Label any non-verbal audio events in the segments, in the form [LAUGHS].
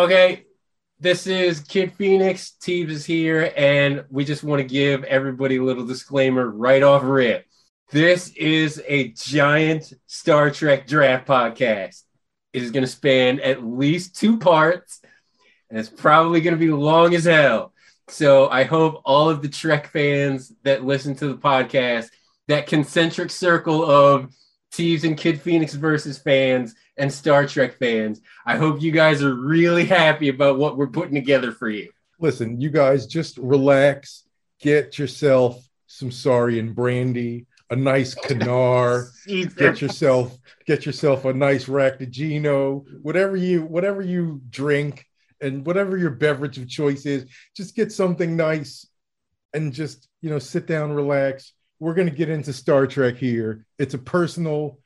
Okay, this is Kid Phoenix. Teebs is here, and we just want to give everybody a little disclaimer right off rip. This is a giant Star Trek draft podcast. It is going to span at least two parts, and it's probably going to be long as hell. So I hope all of the Trek fans that listen to the podcast, that concentric circle of Teebs and Kid Phoenix versus fans and Star Trek fans, I hope you guys are really happy about what we're putting together for you. Listen, you guys just relax, get yourself some Saurian brandy, a nice kanar, get yourself get yourself a nice Raktajino, whatever you whatever you drink and whatever your beverage of choice is, just get something nice and just, you know, sit down, relax. We're going to get into Star Trek here. It's a personal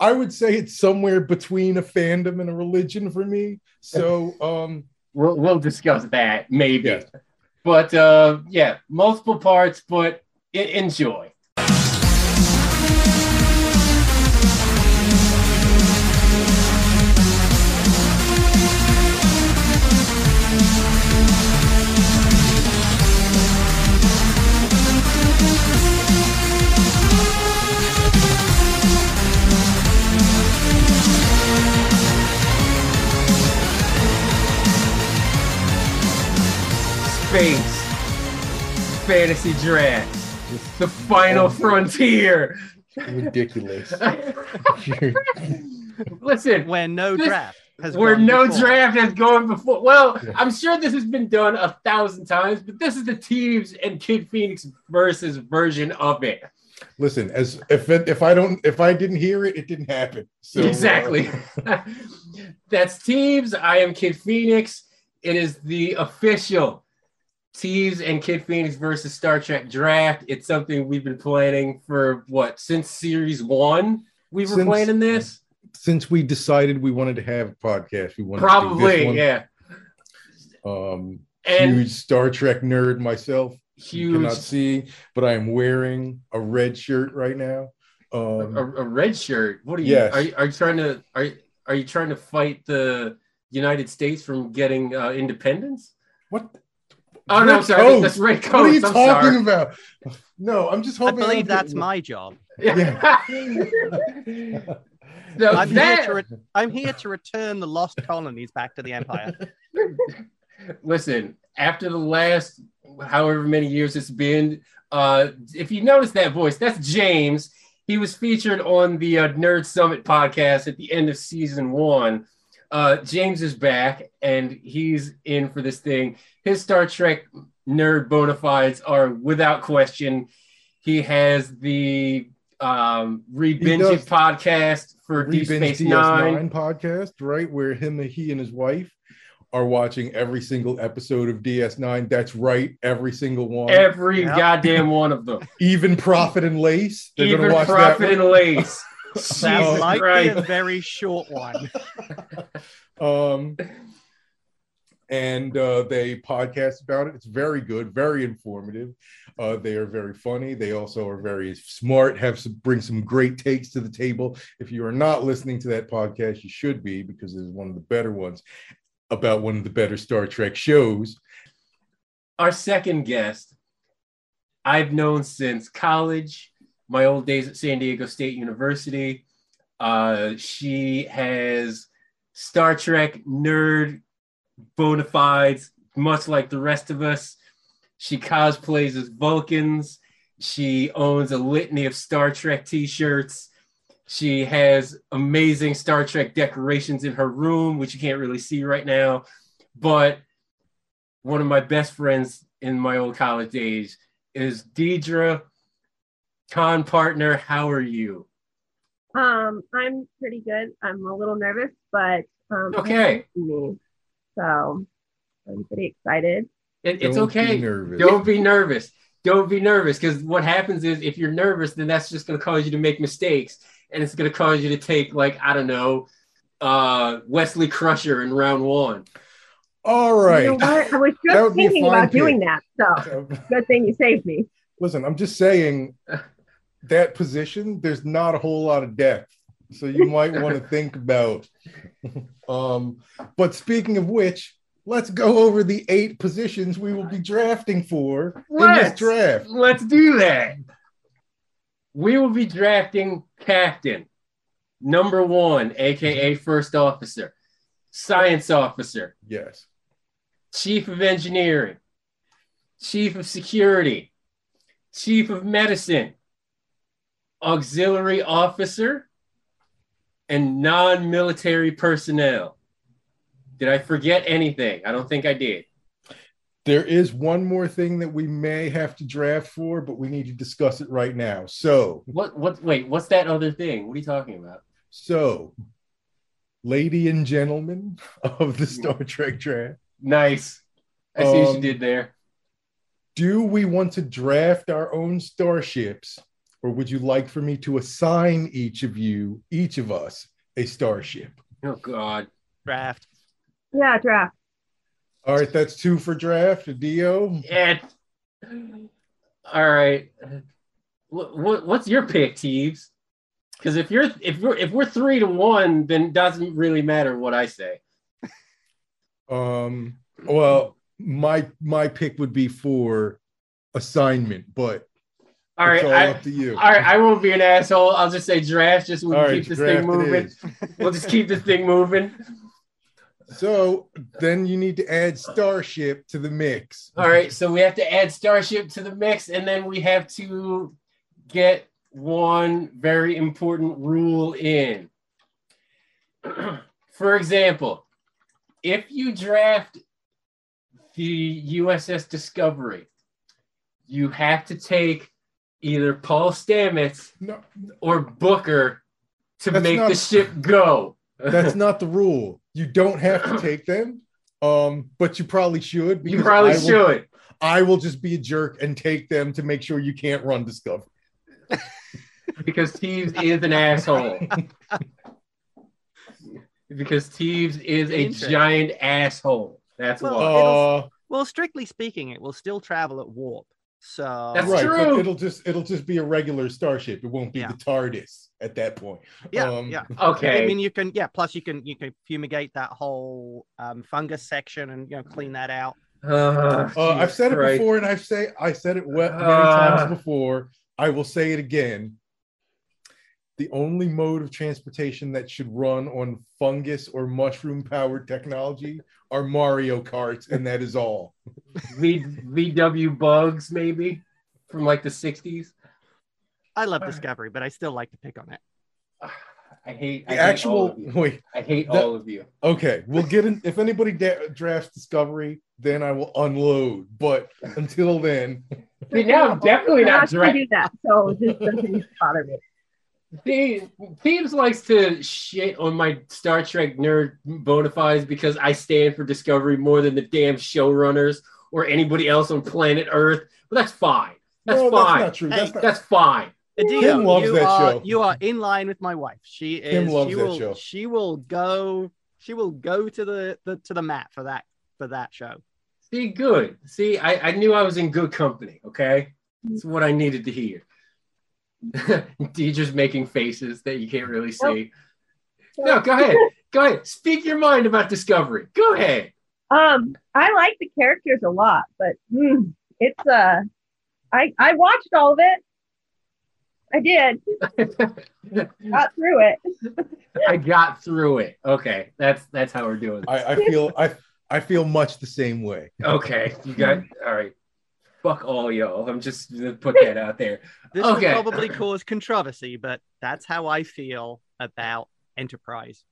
I would say it's somewhere between a fandom and a religion for me. So um we'll we'll discuss that maybe. Yeah. But uh yeah, multiple parts, but enjoy. Space Fantasy Draft. The final frontier. ridiculous. [LAUGHS] Listen, when no This- draft has where gone no before. draft has gone before. Well, Yeah. I'm sure this has been done a thousand times, but this is the Teebs and Kid Phoenix versus version of it. Listen, as if it, if I don't if I didn't hear it, it didn't happen. So uh, exactly. [LAUGHS] That's Teebs. I am Kid Phoenix. It is the official Teebs and Kid Phoenix versus Star Trek draft. It's something we've been planning for what since series one. We were Since- planning this. since we decided we wanted to have a podcast, we wanted to Probably, yeah. Um, And huge Star Trek nerd myself. You huge cannot see, but I am wearing a red shirt right now. Um, a, a red shirt. What are you? Yes. Are, you- are you trying to are are you trying to fight the United States from getting uh, independence? what? Oh no, Red sorry, coats. that's red What are you. I'm talking sorry. about? No, I'm just hoping. I believe don't that's get- my job. Yeah. so I'm here, that, to re- I'm here to return the lost colonies back to the Empire. [LAUGHS] listen, after the last however many years it's been, uh, if you notice that voice, that's James. He was featured on the uh, Nerd Summit podcast at the end of season one. Uh, James is back and he's in for this thing. His Star Trek nerd bona fides are without question. He has the um, Rebinge podcast for Deep Rebinge Space Nine. DS9 podcast, right? Where him, he, and his wife are watching every single episode of DS9. That's right, every single one. Every Yep. goddamn one of them. [LAUGHS] Even Profit and Lace. They're Even gonna watch Profit that. and Lace. That Jesus might be a very short one. [LAUGHS] um and uh, they podcast about it. It's very good very informative. Uh, they are very funny. They also are very smart have some bring some great takes to the table. If you are not listening to that podcast you should be because it's one of the better ones about one of the better star trek shows. Our second guest, I've known since college, my old days at San Diego State University. Uh, she has Star Trek nerd bona fides, much like the rest of us. She cosplays as Vulcans. She owns a litany of Star Trek t shirts. She has amazing Star Trek decorations in her room, which you can't really see right now. But one of my best friends in my old college days is Deidra, con partner. How are you? Um, I'm pretty good. I'm a little nervous, but um, Okay. me. So I'm pretty excited. It, it's Don't okay. nervous. Don't be nervous. Don't be nervous because what happens is if you're nervous, then that's just going to cause you to make mistakes, and it's going to cause you to take like I don't know, uh, Wesley Crusher in round one. all right You know what? I was [LAUGHS] just would be a thinking about pick. doing that. So [LAUGHS] good thing you saved me. listen i'm just saying [LAUGHS] that position there's not a whole lot of depth so you might want to [LAUGHS] think about um but speaking of which let's go over the eight positions we will be drafting for in Let's. this draft. Let's do that. We will be drafting captain, number one, aka first officer, science officer, Yes. chief of engineering, chief of security, chief of medicine, auxiliary officer, and non military personnel. Did I forget anything? I don't think I did. There is one more thing that we may have to draft for, but we need to discuss it right now. So, What? What? Wait. What's that other thing? What are you talking about? so, lady and gentlemen of the Star Trek draft, Nice. I see what you Um, did there. do we want to draft our own starships, or would you like for me to assign each of you, each of us, a starship? Oh God. Draft. Yeah, draft. All right, that's two for draft. Dio. Yeah. All right. What, what, what's your pick, Teebs? Because if you're if we're if we're three to one, then it doesn't really matter what I say. Um, well, my my pick would be for assignment, but All right. all I, up to you. all right. I won't be an asshole. I'll just say draft, just we can right, keep this thing moving. [LAUGHS] We'll just keep this thing moving. So then you need to add Starship to the mix. All right. So we have to add Starship to the mix, and then we have to get one very important rule in. [CLEARS THROAT] For example, if you draft the USS Discovery, you have to take either Paul Stamets No, or Booker to That's make not- the ship go. that's [LAUGHS] not the rule. You don't have to take them. Um, but you probably should. you probably I will, should. I will just be a jerk and take them to make sure you can't run Discovery. [LAUGHS] because Teebs is an asshole. [LAUGHS] because Teebs is a giant asshole. That's Well, why. Uh, Well, strictly speaking, it will still travel at warp. So That's right, true. but it'll just it'll just be a regular starship. It won't be Yeah. the TARDIS at that point. yeah, Um, yeah. [LAUGHS] okay. I mean, you can yeah. Plus, you can you can fumigate that whole um, fungus section and you know clean that out. Uh, Uh, I've Jesus said it Christ. before, and I've say I said it we- many Uh. times before. I will say it again. The only mode of transportation that should run on fungus or mushroom powered technology are Mario Karts, and that is all. V- VW bugs, maybe from like the 60s. I love Discovery, but I still like to pick on it. [SIGHS] I hate, The hate all actual of you. wait, I hate that- all of you. okay, we'll get in. If anybody da- drafts Discovery, then I will unload. But until then, See, now I'm definitely I'm not not gonna do that, so it just doesn't bother me. See, Teebs likes to shit on my Star Trek nerd bona fides because I stand for Discovery more than the damn showrunners or anybody else on planet Earth. But that's fine. That's no, fine. that's not true. Hey, That's not. That's fine. Adio, Kim loves you that are, show. You are in line with my wife. She is. Kim loves she that will, show. She will go. She will go to the, the to the mat for that for that show. See, good. See, I, I knew I was in good company. Okay, that's what I needed to hear. [LAUGHS] Deidra's making faces that you can't really see. No, go ahead. Go ahead. Speak your mind about Discovery. Go ahead. Um, I like the characters a lot, but mm, it's uh, I I watched all of it. I did. [LAUGHS] Got through it. I got through it. Okay, that's that's how we're doing. I, I feel I I feel much the same way. Okay, you got all right. Fuck all y'all. I'm just gonna put that out there. [LAUGHS] This Okay. will probably cause controversy, but that's how I feel about Enterprise.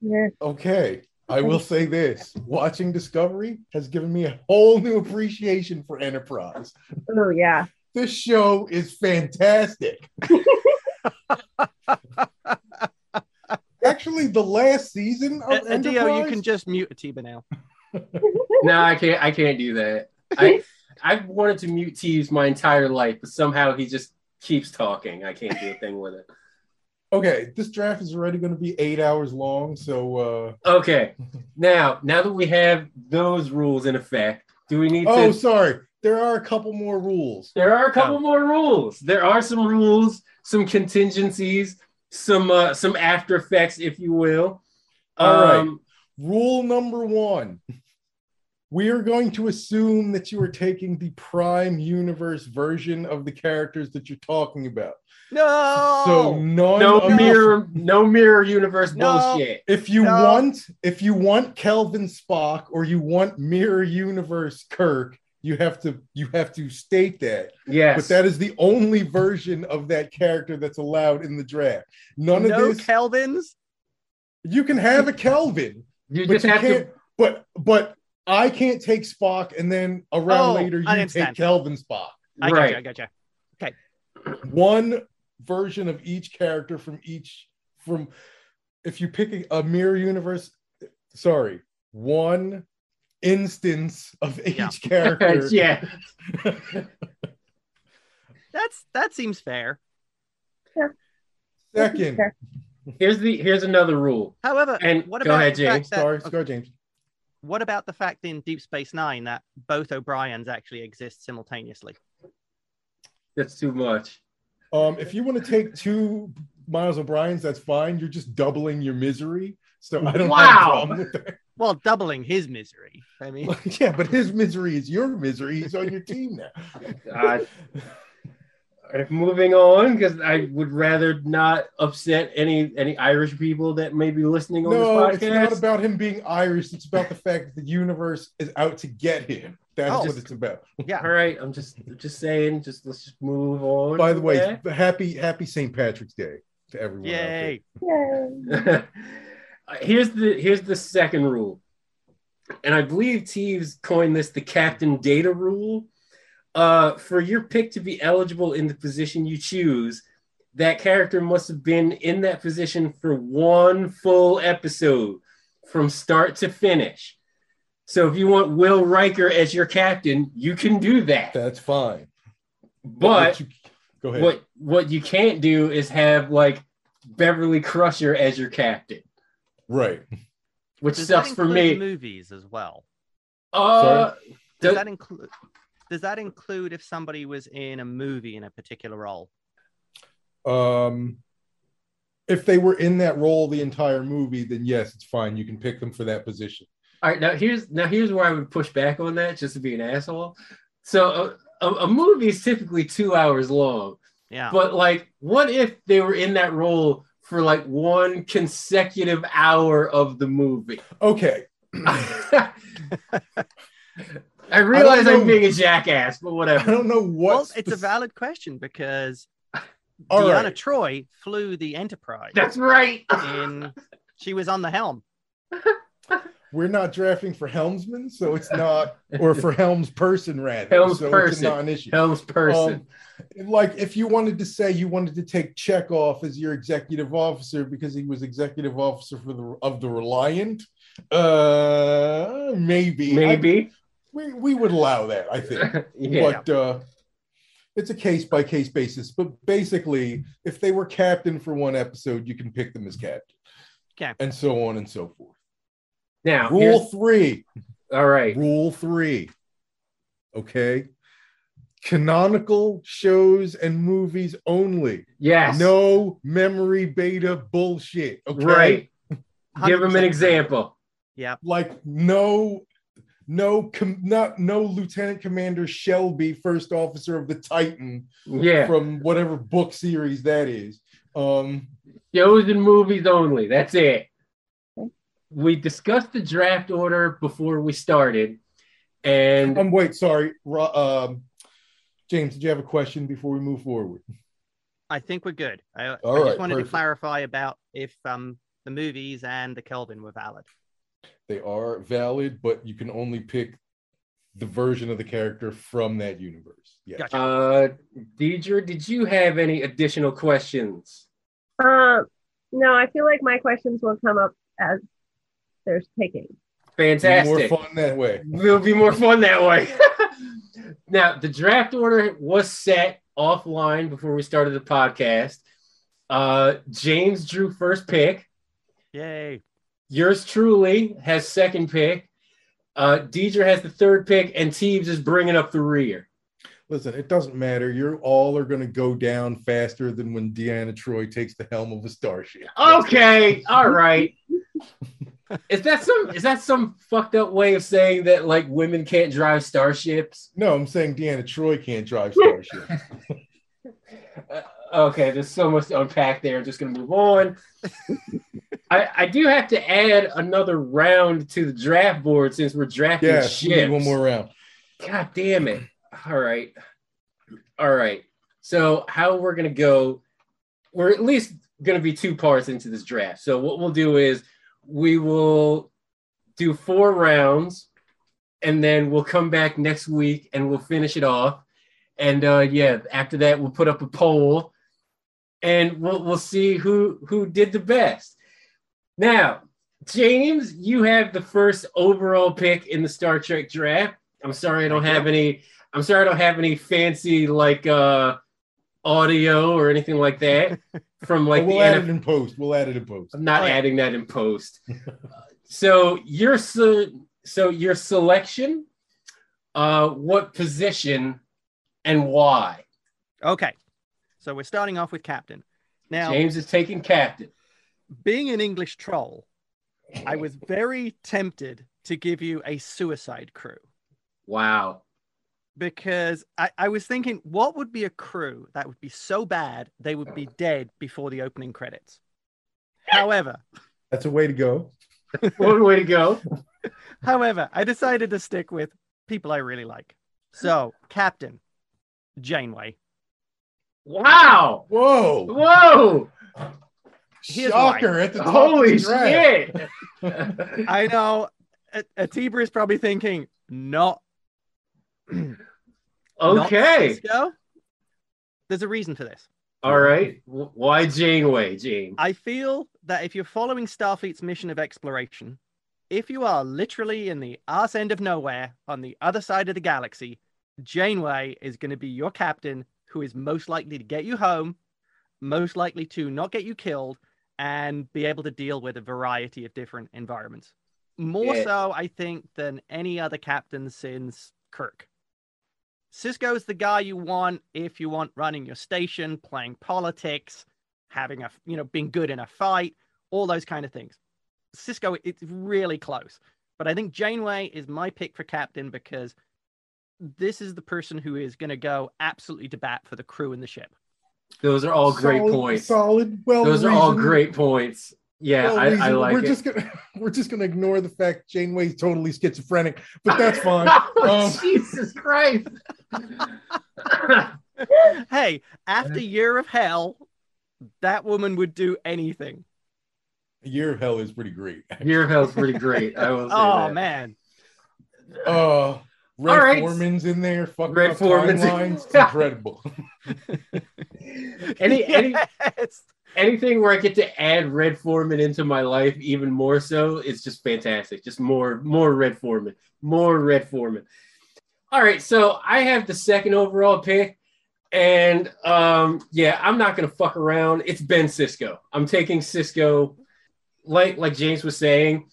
Yeah. Okay. I will say this watching Discovery has given me a whole new appreciation for Enterprise. Oh yeah. This show is fantastic. [LAUGHS] Actually, the last season of Uh, Dio, Enterprise, you can just mute Atiba now. [LAUGHS] No, I can't. I can't do that. I I've wanted to mute Teebs my entire life, but somehow he just keeps talking. I can't do a thing with it. [LAUGHS] okay, this draft is already going to be eight hours long. So, uh, Okay, now now that we have those rules in effect, do we need oh, to? sorry, there are a couple more rules. There are a couple Oh. more rules. There are some rules, some contingencies, some uh, some after effects, if you will. All right. Um, Rule number one. We are going to assume that you are taking the prime universe version of the characters that you're talking about. No. So none No of mirror, no mirror universe No. bullshit. if you No. want if you want Kelvin Spock or you want mirror universe Kirk, you have to you have to state that. Yes. But that is the only version of that character that's allowed in the draft. None of no this. Kelvins. you can have a Kelvin, you but just you have can't. to. But but I can't take Spock, and then around Oh, later I you understand. take Kelvin Spock. I Right. gotcha. I gotcha. Okay. One version of each character from each from. If you pick a, a mirror universe, sorry, one instance of each [LAUGHS] Yeah. character. [LAUGHS] yeah. That's that seems fair. Second, Here's the here's another rule. However, And what go about ahead, James. that- sorry, sorry, James. What about the fact in Deep Space Nine that both O'Briens actually exist simultaneously? That's too much. Um, if you want to take two Miles O'Brien's, that's fine. You're just doubling your misery. So I don't have a Wow. problem with that. Well, doubling his misery. I mean, [LAUGHS] yeah, but his misery is your misery. He's on your team now. [LAUGHS] Uh, moving on, because I would rather not upset any any Irish people that may be listening on no, this it's not about him being Irish. It's about the fact that the universe is out to get him. That's Oh. what it's about. yeah. All right, I'm just just saying. Just let's just move on. By the way, Yeah. happy happy St. Patrick's Day to everyone. Yay. Yay. [LAUGHS] here's the here's the second rule, and I believe Teebs coined this the Captain Data rule. Uh, for your pick to be eligible in the position you choose, that character must have been in that position for one full episode from start to finish. So if you want Will Riker as your captain, you can do that. That's fine. But you, go ahead. what what you can't do is have like Beverly Crusher as your captain, Right. which Does sucks that for me. movies as well? Uh, Does does- that include? Does that include if somebody was in a movie in a particular role? Um, if they were in that role the entire movie, then yes, it's fine. You can pick them for that position. all right, now here's now here's where I would push back on that just to be an asshole. So a, a, a movie is typically two hours long, Yeah. but like, what if they were in that role for like one consecutive hour of the movie? Okay. [LAUGHS] [LAUGHS] I realize know. I'm being a jackass, but whatever. I don't know what. well, it's a valid question because [LAUGHS] All Deanna right. Troy flew the Enterprise. That's right. in she was on the helm. [LAUGHS] We're not drafting for helmsman, so it's not, or for helms person rather. Helms so It's person. not an issue. Helms person. Um, like if you wanted to say you wanted to take Chekov as your executive officer because he was executive officer for the of the Reliant, uh, maybe, Maybe. I- we we would allow that. I think. [LAUGHS] yeah. but uh, it's a case by case basis. But basically, if they were captain for one episode, you can pick them as captain. Okay. And so on and so forth. now, Rule three. all right. Rule three. Okay. Canonical shows and movies only. Yes. No memory beta bullshit. Okay. Right. Give him 100% an example. Yeah. Like no, no, com- not no Lieutenant Commander Shelby, first officer of the Titan Yeah. from whatever book series that is. Um, Shows and movies only. That's it. We discussed the draft order before we started. And um, wait, sorry, Ro- um, James, did you have a question before we move forward? I think we're good. I, I right, just wanted perfect. to clarify about if um the movies and the Kelvin were valid. They are valid, but you can only pick the version of the character from that universe. Yeah. Gotcha. uh Deidra, did you have any additional questions? Um, no, I feel like my questions will come up as there's picking. Fantastic. More fun that way. It'll be more fun that way. [LAUGHS] [LAUGHS] now, the draft order was set offline before we started the podcast. Uh, James drew first pick. Yay. Yours truly has second pick. Uh, Deidra has the third pick, and Teebs is bringing up the rear. Listen, it doesn't matter. You're all are going to go down faster than when Deanna Troy takes the helm of a starship. Okay, all right. Is that some is that some fucked up way of saying that like women can't drive starships? No, I'm saying Deanna Troy can't drive [LAUGHS] starships. Uh, okay, there's so much to unpack there. I'm just gonna move on. I, I do have to add another round to the draft board since we're drafting need ships. one more round. God damn it. All right. All right. So how we're gonna go, we're at least gonna be two parts into this draft. So what we'll do is we will do four rounds and then we'll come back next week and we'll finish it off. And uh yeah, after that we'll put up a poll and we'll we'll see who who did the best. Now, James, you have the first overall pick in the Star Trek draft. I'm sorry I don't have any I'm sorry I don't have any fancy like uh audio or anything like that [LAUGHS] from like But we'll the add NFL it in post. We'll add it in post. I'm not yeah. adding that in post. [LAUGHS] so your se- so your selection, uh, what position and why? Okay. So we're starting off with captain. Now, James is taking captain. Being an English troll, I [LAUGHS] was very tempted to give you a suicide crew Wow. because I, I was thinking, what would be a crew that would be so bad they would be dead before the opening credits? However, [LAUGHS] That's a way to go. [LAUGHS] One way to go. however, I decided to stick with people I really like. So, Captain Janeway. Wow. Whoa! Whoa. Here's Shocker at the top Holy of the shit. [LAUGHS] I know A- Atiba is probably thinking, not [CLEARS THROAT] okay. Sisko. There's a reason for this. All right. Why Janeway, James? I feel that if you're following Starfleet's mission of exploration, if you are literally in the arse end of nowhere on the other side of the galaxy, Janeway is going to be your captain who is most likely to get you home, most likely to not get you killed, and be able to deal with a variety of different environments. More Yeah. so, I think, than any other captain since Kirk. Sisko's the guy you want if you want running your station, playing politics, having a you know being good in a fight, all those kind of things. Sisko, it's really close, but I think Janeway is my pick for captain because this is the person who is going to go absolutely to bat for the crew and the ship. Those are all great Solid- points. Solid. Well, Those are all great points. Yeah, well I, I like we're it. just gonna [LAUGHS] we're just gonna ignore the fact Janeway's totally schizophrenic, but that's [LAUGHS] fine. oh, Um, [LAUGHS] Jesus Christ. hey, after year of hell, that woman would do anything. Year of Hell is pretty great. Year of Hell is pretty great. I will say Oh that. man, Uh, Red All right. Forman's in there. Fucking Red up Forman's- timelines. It's incredible. [LAUGHS] [LAUGHS] Any, any Yes. anything where I get to add Red Forman into my life even more so, it's just fantastic. Just more more Red Forman, more Red Forman. All right, so I have the second overall pick, and um, yeah, I'm not gonna fuck around. It's Ben Sisko. I'm taking Sisko. Like like James was saying,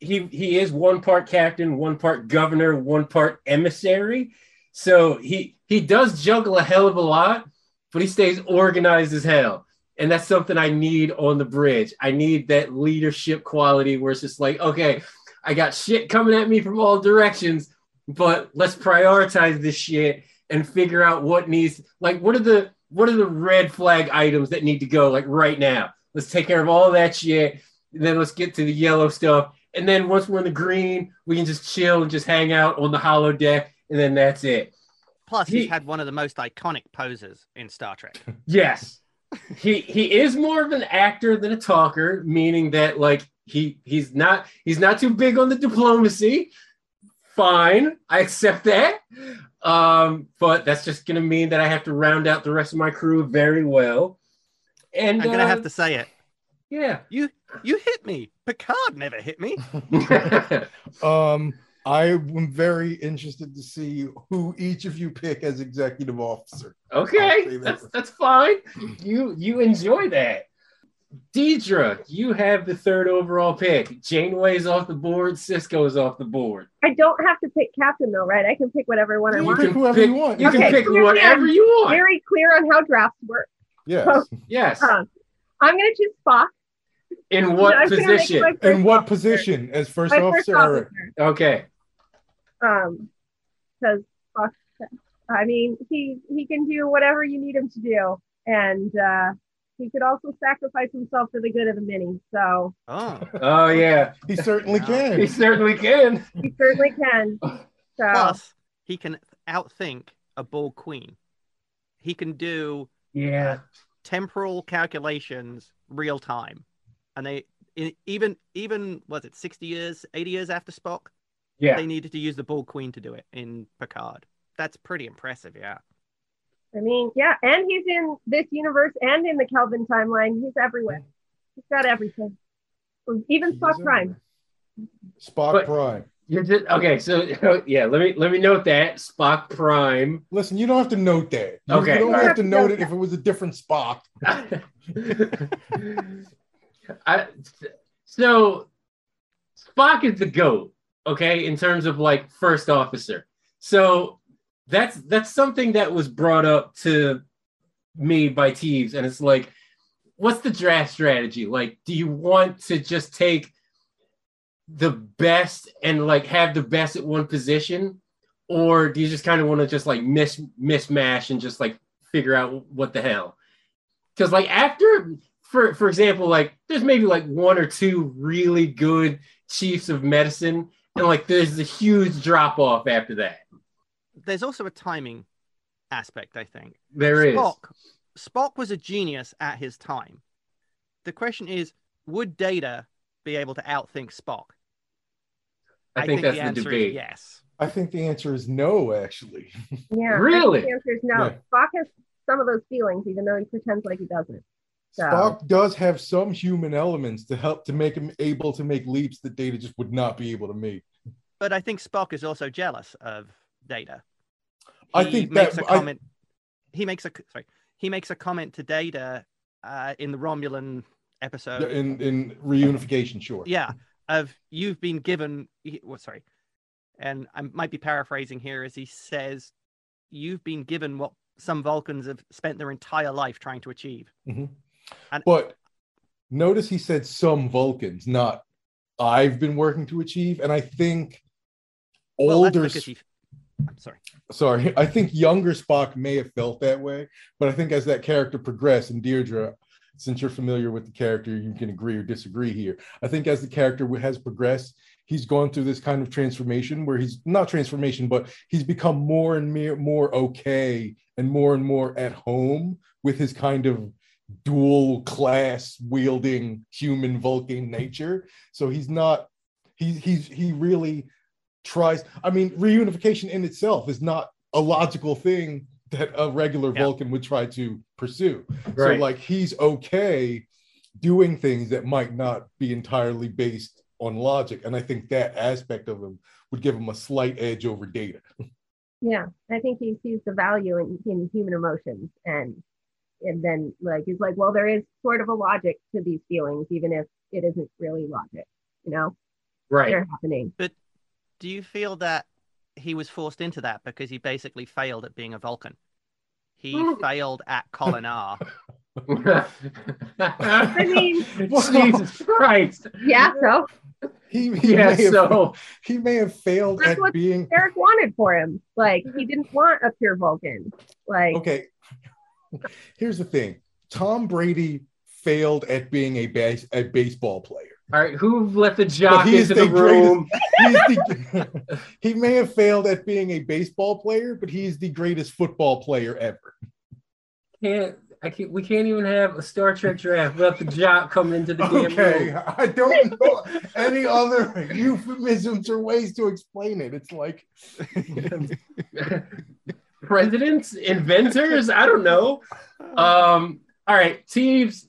he he is one part captain, one part governor, one part emissary. So he he does juggle a hell of a lot, but he stays organized as hell. And that's something I need on the bridge. I need that leadership quality where it's just like, okay, I got shit coming at me from all directions, but let's prioritize this shit and figure out what needs like what are the what are the red flag items that need to go like right now. Let's take care of all that shit. And then let's get to the yellow stuff. And then once we're in the green, we can just chill and just hang out on the holodeck, and then that's it. Plus, He- he's had one of the most iconic poses in Star Trek. [LAUGHS] Yes. [LAUGHS] he he is more of an actor than a talker, meaning that like he he's not he's not too big on the diplomacy. Fine, I accept that. Um, but that's just gonna mean that I have to round out the rest of my crew very well. And I'm gonna uh, have to say it. Yeah. You you hit me. Picard never hit me. [LAUGHS] [LAUGHS] Um, I am very interested to see who each of you pick as executive officer. Okay, that that's that's fine. You you enjoy that. Deidra, you have the third overall pick. Janeway's off the board. Sisko's off the board. I don't have to pick captain though, right? I can pick whatever one I You want. pick whoever you want. You Okay, can pick clear whatever you want. Very clear on how drafts work. Yes. Yes. Um, I'm gonna choose Spock In what I was gonna make position? first In what officer. position as first My first officer? Eric? officer. Okay. Um, because I mean, he he can do whatever you need him to do, and uh, he could also sacrifice himself for the good of the many. So Oh, Oh yeah, He certainly can. he certainly can. he certainly can. [LAUGHS] So plus he can outthink a Borg Queen. He can do Yeah. temporal calculations real time, and they even even was it sixty years, eighty years after Spock, Yeah. they needed to use the Borg Queen to do it in Picard. That's pretty impressive, yeah. I mean, yeah, and he's in this universe and in the Kelvin timeline. He's everywhere. He's got everything. Even Spock is Prime. Spock But- Prime. You did okay. So [LAUGHS] yeah, let me let me note that Spock Prime. Listen, you don't have to note that. You, Okay, you don't all have to note it if it was a different Spock. [LAUGHS] [LAUGHS] I, so Spock is the goat, okay, in terms of like first officer. So that's that's something that was brought up to me by Teebs, and it's like, what's the draft strategy? Like, do you want to just take the best and like have the best at one position, or do you just kind of want to just like miss mismatch and just like figure out what the hell? Because like after for for example, like there's maybe like one or two really good chiefs of medicine, and like there's a huge drop off after that. There's also a timing aspect, I think. There is. Spock, Spock was a genius at his time. The question is, would Data be able to outthink Spock? I, think, that's the the, answer debate. is yes. I think the answer is no, actually. Yeah. I think Really? The answer is no. Yeah. Spock has some of those feelings, even though he pretends like he doesn't. So Spock does have some human elements to help to make him able to make leaps that Data just would not be able to make. But I think Spock is also jealous of Data. I think makes that- a I- comment. He makes a sorry. He makes a comment to Data uh, in the Romulan episode. in in reunification, sure. yeah of you've been given he- well, sorry and i might be paraphrasing here as he says you've been given what some vulcans have spent their entire life trying to achieve And- But notice he said some Vulcans, not I've been working to achieve. And I think well older he i'm sorry sorry, I think younger Spock may have felt that way, but I think as that character progressed, and Deirdre, since you're familiar with the character, you can agree or disagree here. I think as the character has progressed, he's gone through this kind of transformation where he's not transformation, but he's become more and more, more okay and more and more at home with his kind of dual class wielding human Vulcan nature. So he's not, he, he's, he really tries i mean reunification in itself is not a logical thing that a regular Yeah. vulcan would try to pursue so like he's okay doing things that might not be entirely based on logic and i think that aspect of him would give him a slight edge over data yeah, I think he sees the value in, in human emotions and and then like he's like, well, there is sort of a logic to these feelings, even if it isn't really logic, you know, Right. they're happening. But do you feel that he was forced into that because he basically failed at being a vulcan he failed at Kolinahr [LAUGHS] I mean, [LAUGHS] Jesus Christ. yeah, so he, he Yeah, may have, so [LAUGHS] he may have failed That's at what- being Sarek wanted for him. Like he didn't want a pure Vulcan. Like okay here's the thing tom brady failed at being a base a baseball player all right, who let the jock he is into the the greatest- room? [LAUGHS] He's the, [LAUGHS] he may have failed at being a baseball player, but he's the greatest football player ever. Can't I can't we can't even have a Star Trek draft without the jock coming into the damn Okay, room. I don't know any other euphemisms or ways to explain it. It's like [LAUGHS] Presidents, inventors, I don't know. Um, all right, Teebs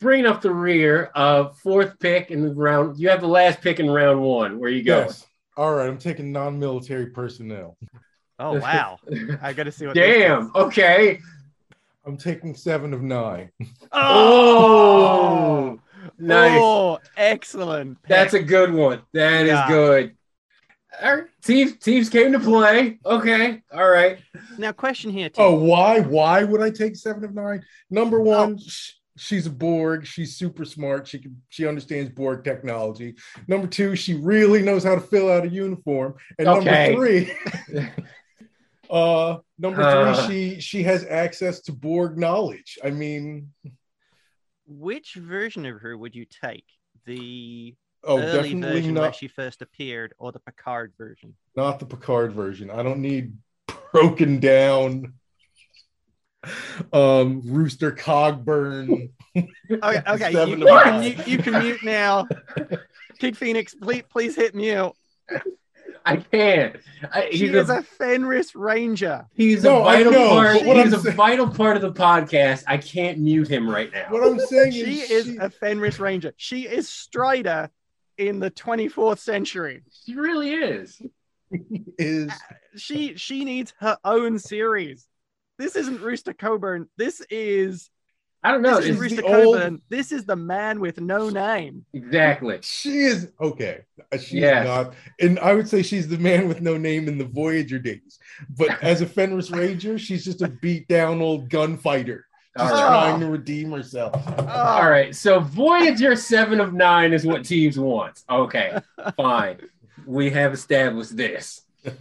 bringing up the rear, uh, fourth pick in the round. You have the last pick in round one. Where you go? yes. All right, I'm taking non-military personnel. oh wow i gotta see what this Damn. Okay. I'm taking seven of nine. Oh, nice. oh excellent pick. That's a good one. That is Yeah. good. All right. Teebs Teebs came to play. Okay. All right. now question here Oh, why? Why would I take seven of nine? Number one, sh- she's a Borg. She's super smart. She can she understands Borg technology. Number two, she really knows how to fill out a uniform. And Okay. [LAUGHS] number three, uh, number Uh. three, she she has access to Borg knowledge. I mean, Which version of her would you take? The oh, early definitely version where not she first appeared, or the Picard version? not the Picard version. I don't need broken down um Rooster Cogburn. [LAUGHS] Okay, okay, you, you can mute, you can mute now. [LAUGHS] Kid Phoenix, please, please hit mute. I can't. I, She he's is a, a Fenris Ranger. he's No, a I vital know, part. He's I'm a saying- vital part of the podcast. I can't mute him right now. What I'm saying She is, she is a Fenris Ranger. She is Strider in the 24th century. She really is. is She she needs her own series. This isn't Rooster Cogburn. This is I don't know. this is It's, Rooster the old- Cogburn. This is the man with no name. exactly. she is okay. Uh, She's Yes. not, and I would say she's the man with no name in the Voyager days. But as a Fenris Ranger, she's just a beat down old gunfighter, All just right. trying to redeem herself. All right. So Voyager seven of nine is what Teebs wants. Okay, [LAUGHS] fine. We have established this. [LAUGHS]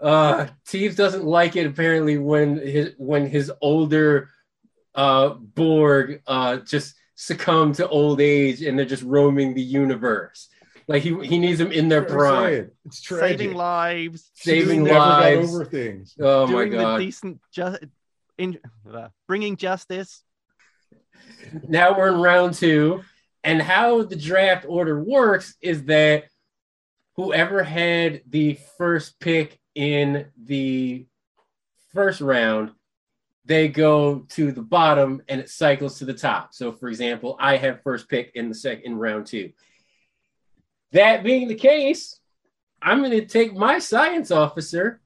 Uh, Teebs doesn't like it apparently when his when his older uh, Borg uh, just succumb to old age and they're just roaming the universe. Like he he needs them in their prime, saying, It's tragic. saving lives, saving never lives. over things. Oh my doing the god! decent, ju- in, uh, bringing justice. now we're in round two. And how the draft order works is that whoever had the first pick in the first round, they go to the bottom and it cycles to the top. So, for example, I have first pick in the second in round two. That being the case, I'm going to take my science officer.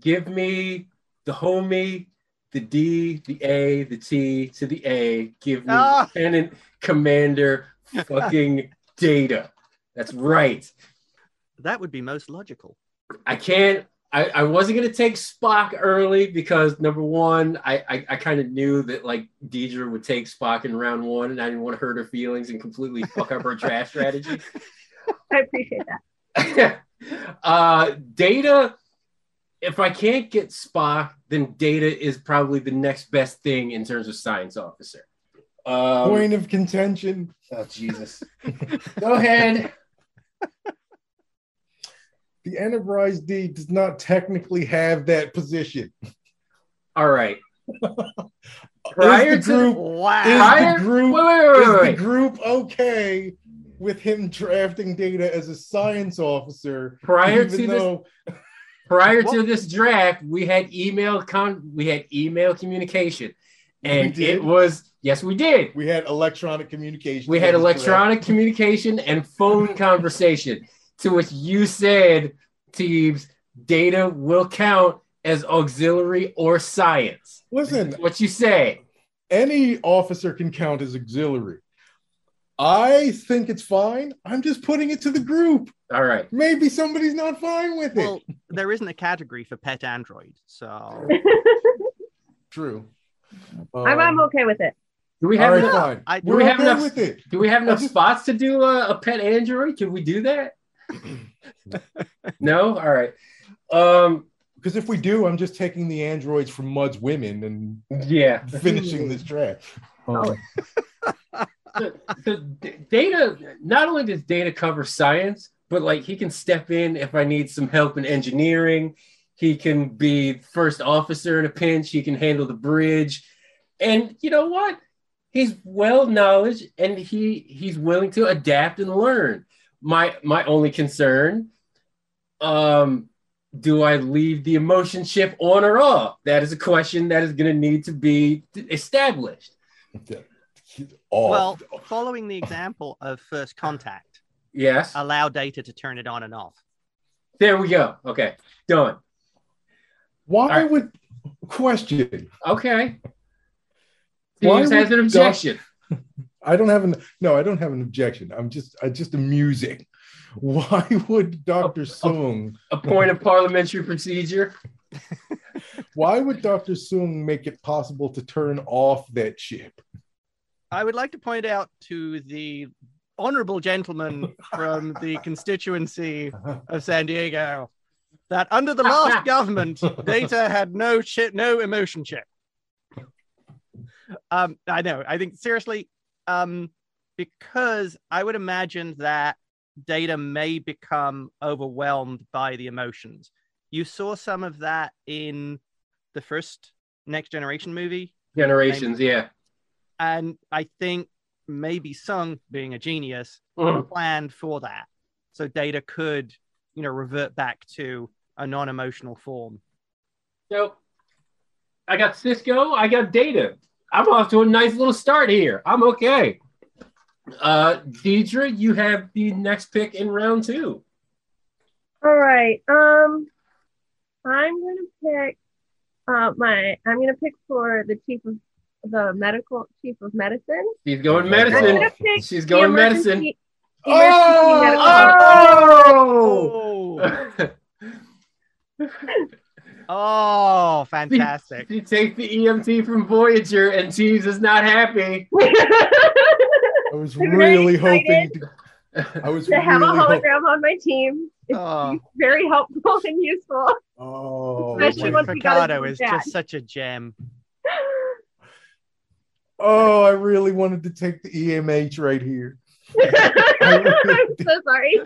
Give me the homie, the D, the A, the T to the A. Give me Ah. Lieutenant Commander fucking [LAUGHS] Data. That's right. That would be most logical. I can't. I, I wasn't gonna take Spock early because number one, I I, I kind of knew that like Deidra would take Spock in round one, and I didn't want to hurt her feelings and completely fuck up her draft strategy. [LAUGHS] [LAUGHS] I appreciate that. uh, Data. If I can't get Spock, then Data is probably the next best thing in terms of science officer. Um, Point of contention. oh Jesus! [LAUGHS] Go ahead. The Enterprise D does not technically have that position. All right. [LAUGHS] Prior is the to- group, Wow. is Prior- the group, Wait, wait, wait, is the group okay with him drafting Data as a science officer? Prior even to this prior to this draft, we had email con we had email communication, and it was yes, we did. we had electronic communication. We had correct. electronic communication and phone [LAUGHS] conversation. To which you said, Teebs, data will count as auxiliary or science. Listen, What you say? any officer can count as auxiliary. I think it's fine. I'm just putting it to the group. All right. Maybe somebody's not fine with it. Well, there isn't a category for pet android, so [LAUGHS] True. I'm, I'm Um, okay with it. Do we have right, enough, fine. I- We're we have okay enough- with it. do we have enough spots to do a, a pet android? Can we do that? no. All right. Um. Because if we do, I'm just taking the androids from Mudd's women and Yeah. finishing this draft. Um, the, [LAUGHS] the d- data not only does data cover science but like he can step in if i need some help in engineering. He can be first officer in a pinch. He can handle the bridge. And you know what? He's well knowledge and he he's willing to adapt and learn. My my only concern um do i leave the emotion chip on or off? That is a question that is going to need to be established off. well, following the example of first contact, yes allow data to turn it on and off. There we go. Okay, done. why all right. would question? Okay. Why James has would an doc- objection. [LAUGHS] I don't have an no. I don't have an objection. I'm just I just amusing. Why would Doctor Soong? A point of parliamentary procedure. [LAUGHS] why would Dr. Soong make it possible to turn off that ship? I would like to point out to the honorable gentleman [LAUGHS] from the constituency of [LAUGHS] San Diego that under the last [LAUGHS] government, Data had no shit, no emotion chip. Um, I know. I think seriously, um, because I would imagine that Data may become overwhelmed by the emotions. You saw some of that in the first Next Generation movie, Generations, yeah. And I think maybe Soong, being a genius, Mhm. planned for that, so Data could, you know, revert back to a non-emotional form. So I got Sisko, I got Data. I'm off to a nice little start here. I'm okay. Uh Deidra, you have the next pick in round two. All right. Um, I'm gonna pick. Uh, my I'm gonna pick for the chief of the medical chief of medicine. She's going I'm I'm medicine. She's going medicine. emergency- Oh! emergency Oh! [LAUGHS] Oh, fantastic! She takes the EMH from Voyager and Teebs is not happy. [LAUGHS] I was I'm really hoping excited. to, [LAUGHS] I was to have a really hoping. hologram on my team. It's Oh. very helpful and useful. Oh, Especially my- once we got Picardo is that. just such a gem. Oh, I really wanted to take the EMH right here. I'm [LAUGHS] so sorry.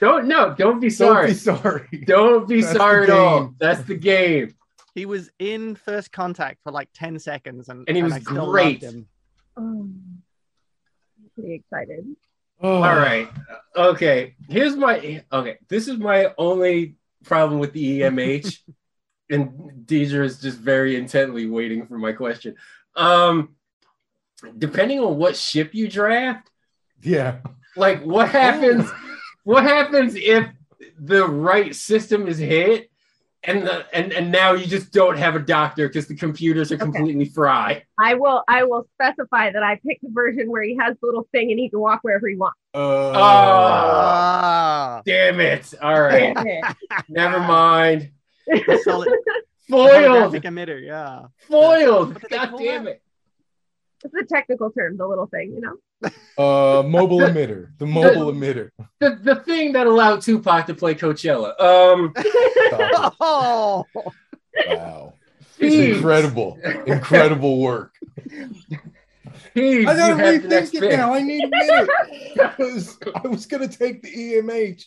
Don't no, don't be sorry. Don't sorry. be sorry. Don't be That's sorry at all. That's the game. He was in first contact for like 10 seconds and, And he was I still great. him. Oh, I'm pretty excited. Oh, All right. Okay. Here's my okay. This is my only problem with the EMH. [LAUGHS] and Deidra is just very intently waiting for my question. Um depending on what ship you draft, Yeah. like what happens what happens if the right system is hit and the, and and now you just don't have a doctor because the computers are Okay. completely fried. I will. I will specify that I picked the version where he has the little thing and he can walk wherever he wants. Uh, Ah, Damn it. All right. Never mind. solid Foiled. emitter, yeah. Foiled. What God damn it. It's a technical term, the little thing, you know. uh, mobile emitter. The mobile emitter. The, the thing that allowed Tupac to play Coachella. Um, Oh. [LAUGHS] Wow. Jeez. It's incredible. Incredible work. Teebs, I gotta have the next rethink it pick. now. I need a minute [LAUGHS] because I was gonna take the EMH.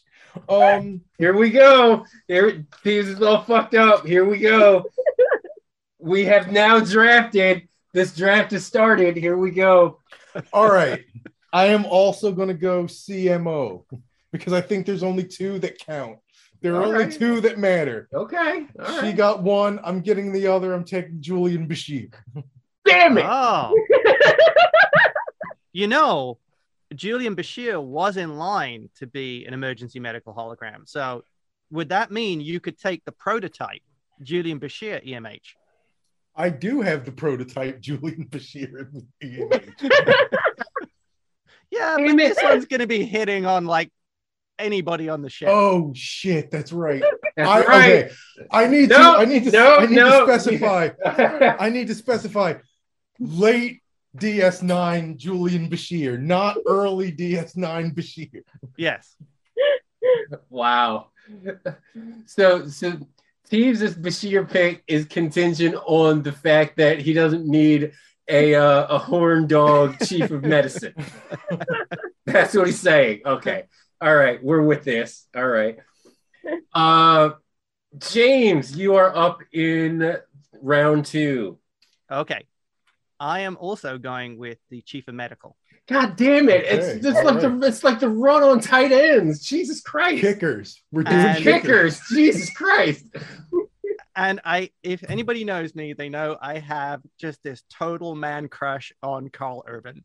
Um, Here we go. Here, Teebs is all fucked up. Here we go. we have now drafted. This draft has started. Here we go. all right. I am also gonna go CMO because I think there's only two that count. There are All only right. two that matter. Okay. All She right. got one. I'm getting the other. I'm taking Julian Bashir. Damn it. oh. [LAUGHS] you know, Julian Bashir was in line to be an emergency medical hologram. So, would that mean you could take the prototype, Julian Bashir EMH? I do have the prototype Julian Bashir [LAUGHS] EMH. [LAUGHS] Yeah, but this one's going to be hitting on like anybody on the show. oh shit, that's right. That's I, right. okay. I need No, to. I need to. no, I need no. to specify. I need to specify late DS9 Julian Bashir, not early DS9 Bashir. Yes. Wow. So so Teebs' Bashir pick is contingent on the fact that he doesn't need a uh, a horn dog chief of medicine. [LAUGHS] That's what he's saying. Okay. All right, we're with this. All right. Uh James, you are up in round two. Okay. I am also going with the chief of medical. God damn it! Okay, It's it's all like the it's like the run on tight ends. Jesus Christ! Kickers. We're doing And- Kickers! Jesus Christ! And I, if anybody knows me, they know I have just this total man crush on Karl Urban.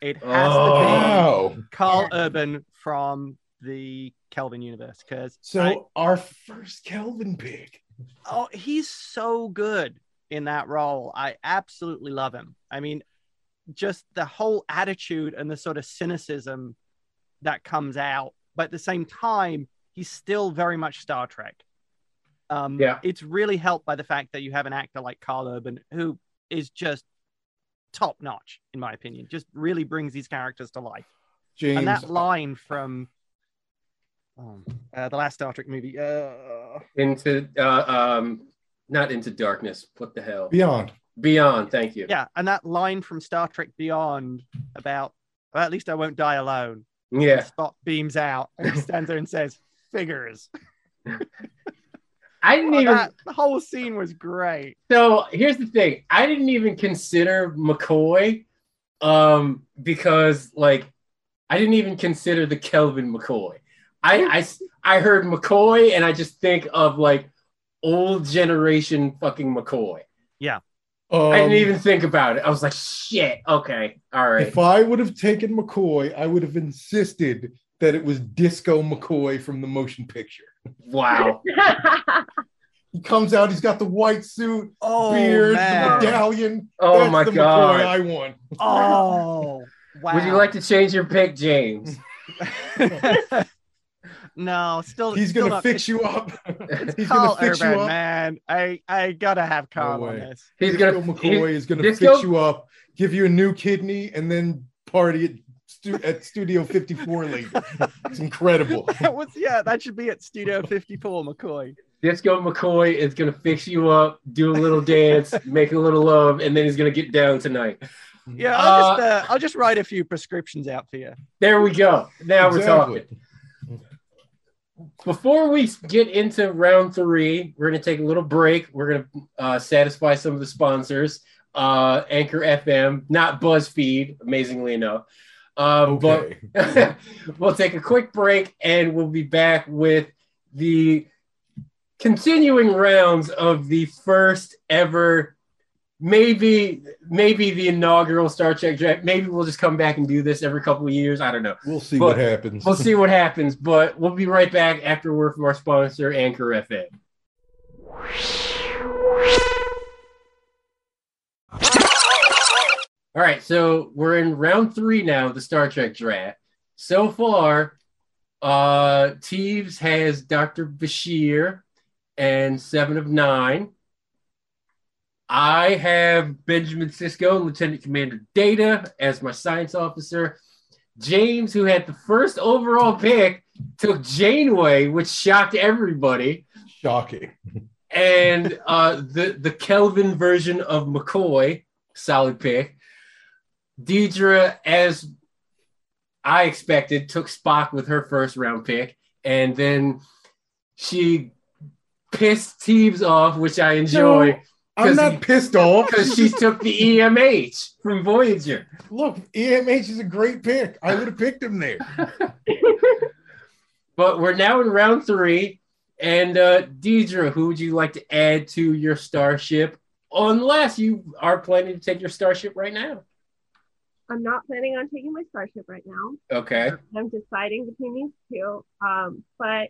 It has Oh. to be oh, Karl Urban from the Kelvin universe because So our first Kelvin pick. oh, he's so good in that role. I absolutely love him. I mean, just the whole attitude and the sort of cynicism that comes out, but at the same time, he's still very much Star Trek. Um, Yeah. It's really helped by the fact that you have an actor like Karl Urban who is just top notch, in my opinion. Just really brings these characters to life. James, And that line from um, uh, the last Star Trek movie, uh, Into uh, um, not into darkness. What the hell? Beyond. Beyond. Thank you. yeah, and that line from Star Trek Beyond about, well, at least I won't die alone. Yeah. Spock beams out and he stands there and says, "Figures." I didn't Oh, even. that the whole scene was great. So here's the thing. I didn't even consider McCoy, um, because like I didn't even consider the Kelvin McCoy. I I I heard McCoy and I just think of like old generation fucking McCoy. Yeah. Um, I didn't even think about it. I was like, shit. Okay, all right. If I would have taken McCoy, I would have insisted that it was Disco McCoy from the motion picture. Wow. [LAUGHS] He comes out, he's got the white suit, Oh beard, the man. medallion. Oh That's my the god. McCoy I want. Oh [LAUGHS] wow. Would you like to change your pick, James? [LAUGHS] no, still. He's still gonna not- fix you up. [LAUGHS] It's he's Karl gonna fix Urban, you up. man. I I gotta have Karl on this. He's Disco gonna McCoy is gonna Disco- fix you up, give you a new kidney, and then party at, stu- at Studio 54 later. It's incredible. [LAUGHS] That was yeah. That should be at Studio 54, McCoy. Disco McCoy is gonna fix you up, do a little dance, [LAUGHS] make a little love, and then he's gonna get down tonight. Yeah, I'll Uh, just uh, I'll just write a few prescriptions out for you. There we go. Now we're talking. Before we get into round three, we're going to take a little break. We're going to uh, satisfy some of the sponsors. Uh, Anchor FM, not BuzzFeed, amazingly enough. Um, Okay. But [LAUGHS] we'll take a quick break and we'll be back with the continuing rounds of the first ever maybe maybe the inaugural Star Trek draft. Maybe we'll just come back and do this every couple of years. I don't know. We'll see But- what happens. We'll see what happens, but we'll be right back after word from our sponsor, Anchor FM. All right, so we're in round three now of the Star Trek draft. So far, uh, Teebs has Dr. Bashir and Seven of Nine. I have Benjamin Sisko and Lieutenant Commander Data as my science officer. James, who had the first overall pick, took Janeway, which shocked everybody. Shocking. And uh, the the Kelvin version of McCoy, solid pick. Deidra, as I expected, took Spock with her first round pick, and then she pissed Teebs off, which I enjoy I'm 'Cause not he- pissed off. [LAUGHS] because she took the EMH from Voyager. Look, EMH is a great pick. I would have picked him there. [LAUGHS] But we're now in round three. And uh, Deidra, who would you like to add to your starship? Unless you are planning to take your starship right now. I'm not planning on taking my starship right now. Okay. I'm deciding between these two. Um, but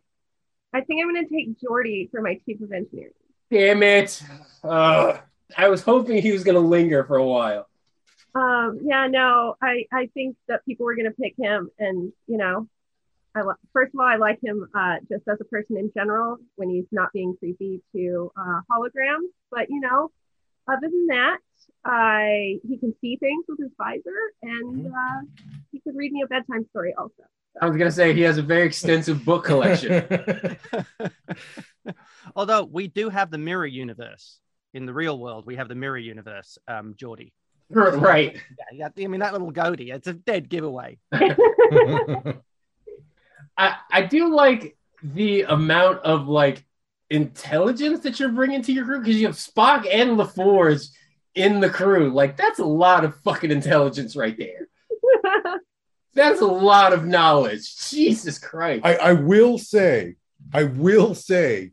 I think I'm going to take Geordi for my chief of engineering. Damn it. Uh, I was hoping he was going to linger for a while. Um, yeah, no, I, I think that people were going to pick him. And, you know, I li- first of all, I like him uh, just as a person in general when he's not being creepy to uh, holograms. But, you know, other than that, I he can see things with his visor and uh, he could read me a bedtime story also. I was going to say he has a very extensive book collection. [LAUGHS] Although we do have the mirror universe in the real world, we have the mirror universe, um, Geordi. [LAUGHS] right. Yeah, yeah, I mean that little goatee, it's a dead giveaway. [LAUGHS] I, I do like the amount of like intelligence that you're bringing to your crew because you have Spock and LaForge in the crew. Like that's a lot of fucking intelligence right there. That's a lot of knowledge. Jesus Christ. I, I will say, I will say,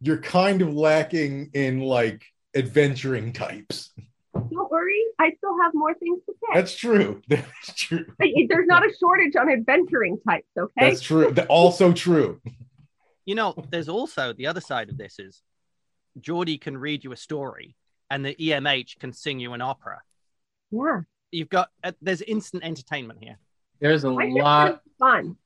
you're kind of lacking in like adventuring types. Don't worry, I still have more things to pick. That's true. [LAUGHS] That's true. There's not a shortage on adventuring types, okay? That's true. That- Also true. You know, there's also the other side of this is Geordi can read you a story and the EMH can sing you an opera. yeah. You've got uh, there's instant entertainment here. There's a I think lot. fun.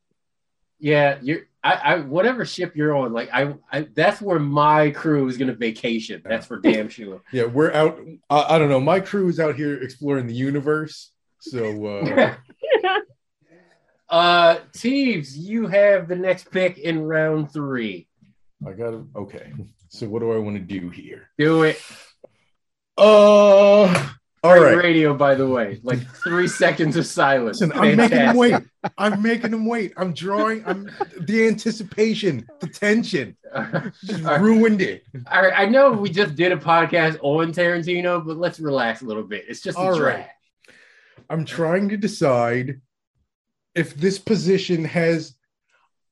Yeah, you're. I, I whatever ship you're on, like I, I that's where my crew is gonna vacation. That's for damn sure. Yeah, we're out. I, I don't know. My crew is out here exploring the universe. So uh, [LAUGHS] [LAUGHS] uh, Teebs, you have the next pick in round three. I got it. Okay. So what do I want to do here? Do it. Uh. All Great right. radio, by the way. Like three seconds of silence. Listen, I'm making him wait. I'm making him wait. I'm drawing. I'm the anticipation, the tension. Just right. ruined it. All right, I know we just did a podcast on Tarantino, but let's relax a little bit. It's just a All I'm trying to decide if this position has.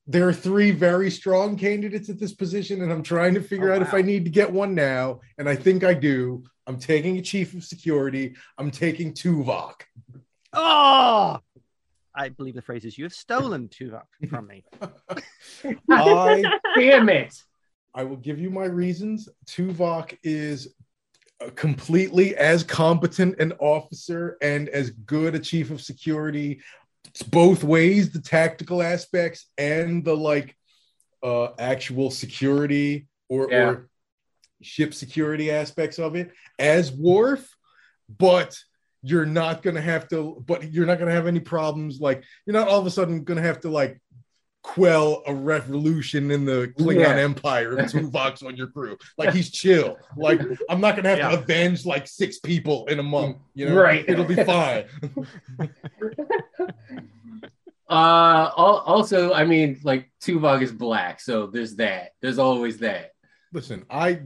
There are three very strong candidates at this position, and I'm trying to figure Oh, out if. I need to get one now. And I think I do. I'm taking a chief of security. I'm taking Tuvok. Oh, I believe the phrase is you have stolen Tuvok from me. [LAUGHS] I [LAUGHS] Damn it. I will give you my reasons. Tuvok is uh, completely as competent an officer and as good a chief of security. It's both ways, the tactical aspects and the like uh actual security or, Yeah. or ship security aspects of it as Worf, but you're not gonna have to, but you're not gonna have any problems. Like you're not all of a sudden gonna have to like quell a revolution in the Klingon Yeah. Empire if [LAUGHS] Tuvok's on your crew. Like he's chill. Like [LAUGHS] I'm not gonna have Yeah. to avenge like six people in a month. You know, Right. It'll be fine. [LAUGHS] Uh, also, I mean, like Tuvok is black, so there's that. There's always that. Listen, I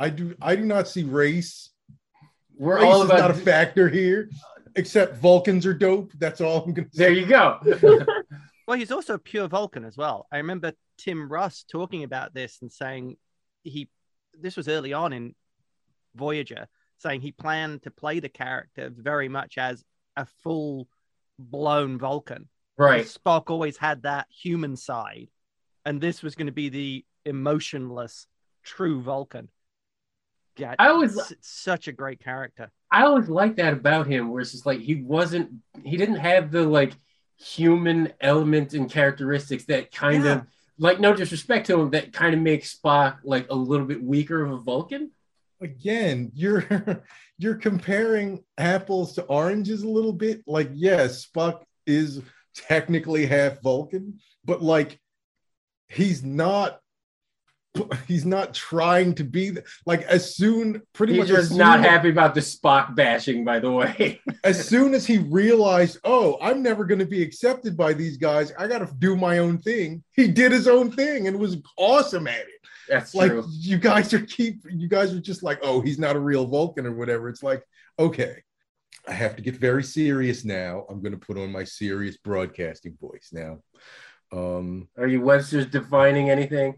I do I do not see race. We're Race all is not a factor here, except Vulcans are dope. That's all I'm gonna say. there you go. [LAUGHS] Well, he's also a pure Vulcan as well. I remember Tim Russ talking about this and saying he, this was early on in Voyager, saying he planned to play the character very much as a full blown Vulcan. right. Spock always had that human side, and this was going to be the emotionless, true Vulcan. Yeah, I always- it's, it's such a great character. I always liked that about him, where it's just like he wasn't, he didn't have the like human element and characteristics that kind Yeah. of, like, no disrespect to him, that kind of makes Spock like a little bit weaker of a Vulcan. Again, you're [LAUGHS] you're comparing apples to oranges a little bit. Like, yes, Spock is technically half Vulcan, but like he's not [LAUGHS] he's not trying to be the, like as soon pretty He's much as just not happy about the Spock bashing, by the way. [LAUGHS] as soon as he realized, oh, I'm never going to be accepted by these guys, I got to do my own thing. He did his own thing and was awesome at it. That's Like true. you guys are keep, you guys are just like, oh, he's not a real Vulcan or whatever. It's like, okay, I have to get very serious now. I'm going to put on my serious broadcasting voice now. Um, Are you Webster's defining anything?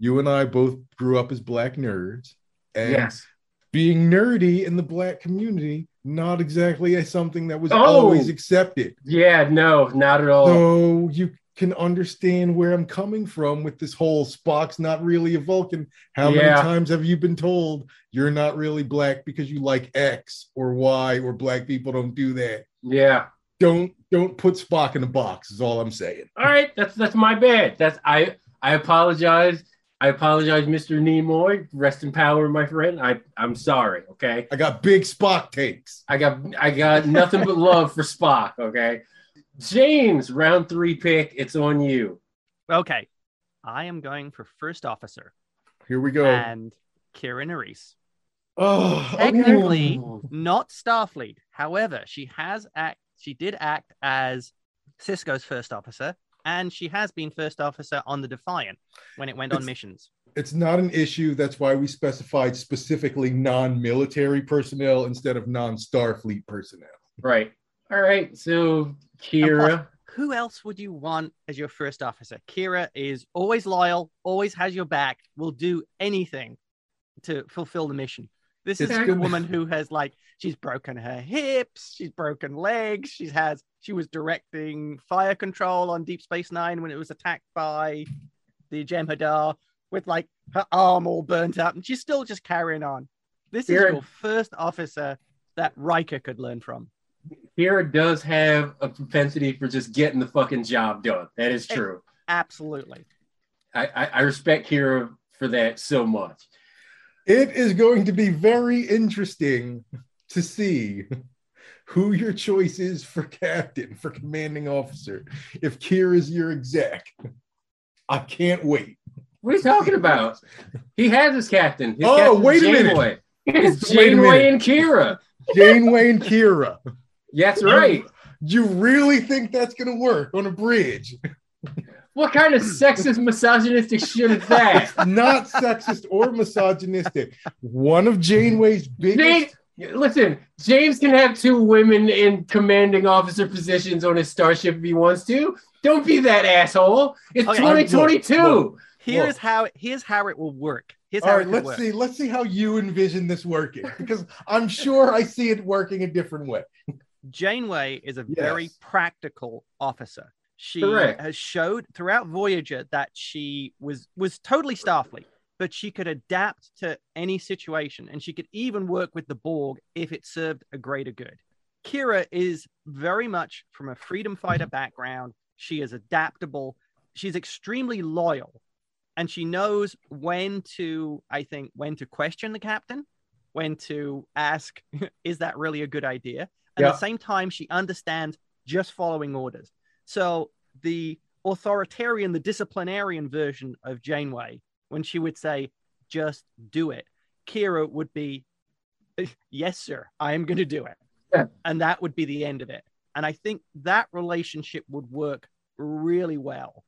You and I both grew up as black nerds, and yes. being nerdy in the black community not exactly something that was Oh! always accepted. Yeah, no, not at all. So you can understand where I'm coming from with this whole Spock's not really a Vulcan. How Yeah. many times have you been told you're not really black because you like X or Y or black people don't do that? yeah. Don't don't put Spock in a box. Is all I'm saying. All right, that's that's my bad. That's I I apologize. I apologize, Mr. Nimoy. Rest in power, my friend. I I'm sorry. Okay, I got big Spock takes. I got I got nothing but love for Spock. Okay, James, round three pick. It's on you. Okay, I am going for first officer Here we go. and Kira Nerys. oh, okay. Technically, Ooh. not Starfleet. However, she has act. She did act as Sisko's first officer, and she has been first officer on the Defiant when it went on missions. it's not an issue. That's why we specified specifically non-military personnel instead of non-Starfleet personnel. Right. All right. So Kira. Who else would you want as your first officer? Kira is always loyal, always has your back, will do anything to fulfill the mission. This is a woman who has like she's broken her hips, she's broken legs, she has she was directing fire control on Deep Space Nine when it was attacked by the Jem'Hadar with like her arm all burnt up, and she's still just carrying on. This is your first officer that Riker could learn from. Kira does have a propensity for just getting the fucking job done. That is true. Absolutely. I, I, I respect Kira for that so much. It is going to be very interesting to see who your choice is for captain, for commanding officer. If Kira is your exec, I can't wait. What are you talking about? He has his captain. His Oh, wait a minute. Janeway. It's Wait a Janeway and Kira. Janeway and Kira. That's right. You really think that's going to work on a bridge? What kind of sexist, misogynistic shit is that? [LAUGHS] Not sexist or misogynistic. One of Janeway's biggest. James, listen, James can have two women in commanding officer positions on his starship if he wants to. Don't be that asshole. It's Okay, 2022. look, Here's Look. how here's how it will work. Here's how All it right, could let's work. see. Let's see how you envision this working [LAUGHS] because I'm sure I see it working a different way. Janeway is a very practical officer. She Correct. has showed throughout Voyager that she was was totally Starfleet, but she could adapt to any situation, and she could even work with the Borg if it served a greater good. Kira is very much from a freedom fighter background. She is adaptable. She's extremely loyal, and she knows when to, I think, when to question the captain, when to ask, [LAUGHS] "Is that really a good idea?" And Yeah. at the same time, she understands just following orders. So the authoritarian, the disciplinarian version of Janeway, when she would say, just do it, Kira would be, yes, sir, I am going to do it. Yeah. And that would be the end of it. And I think that relationship would work really well.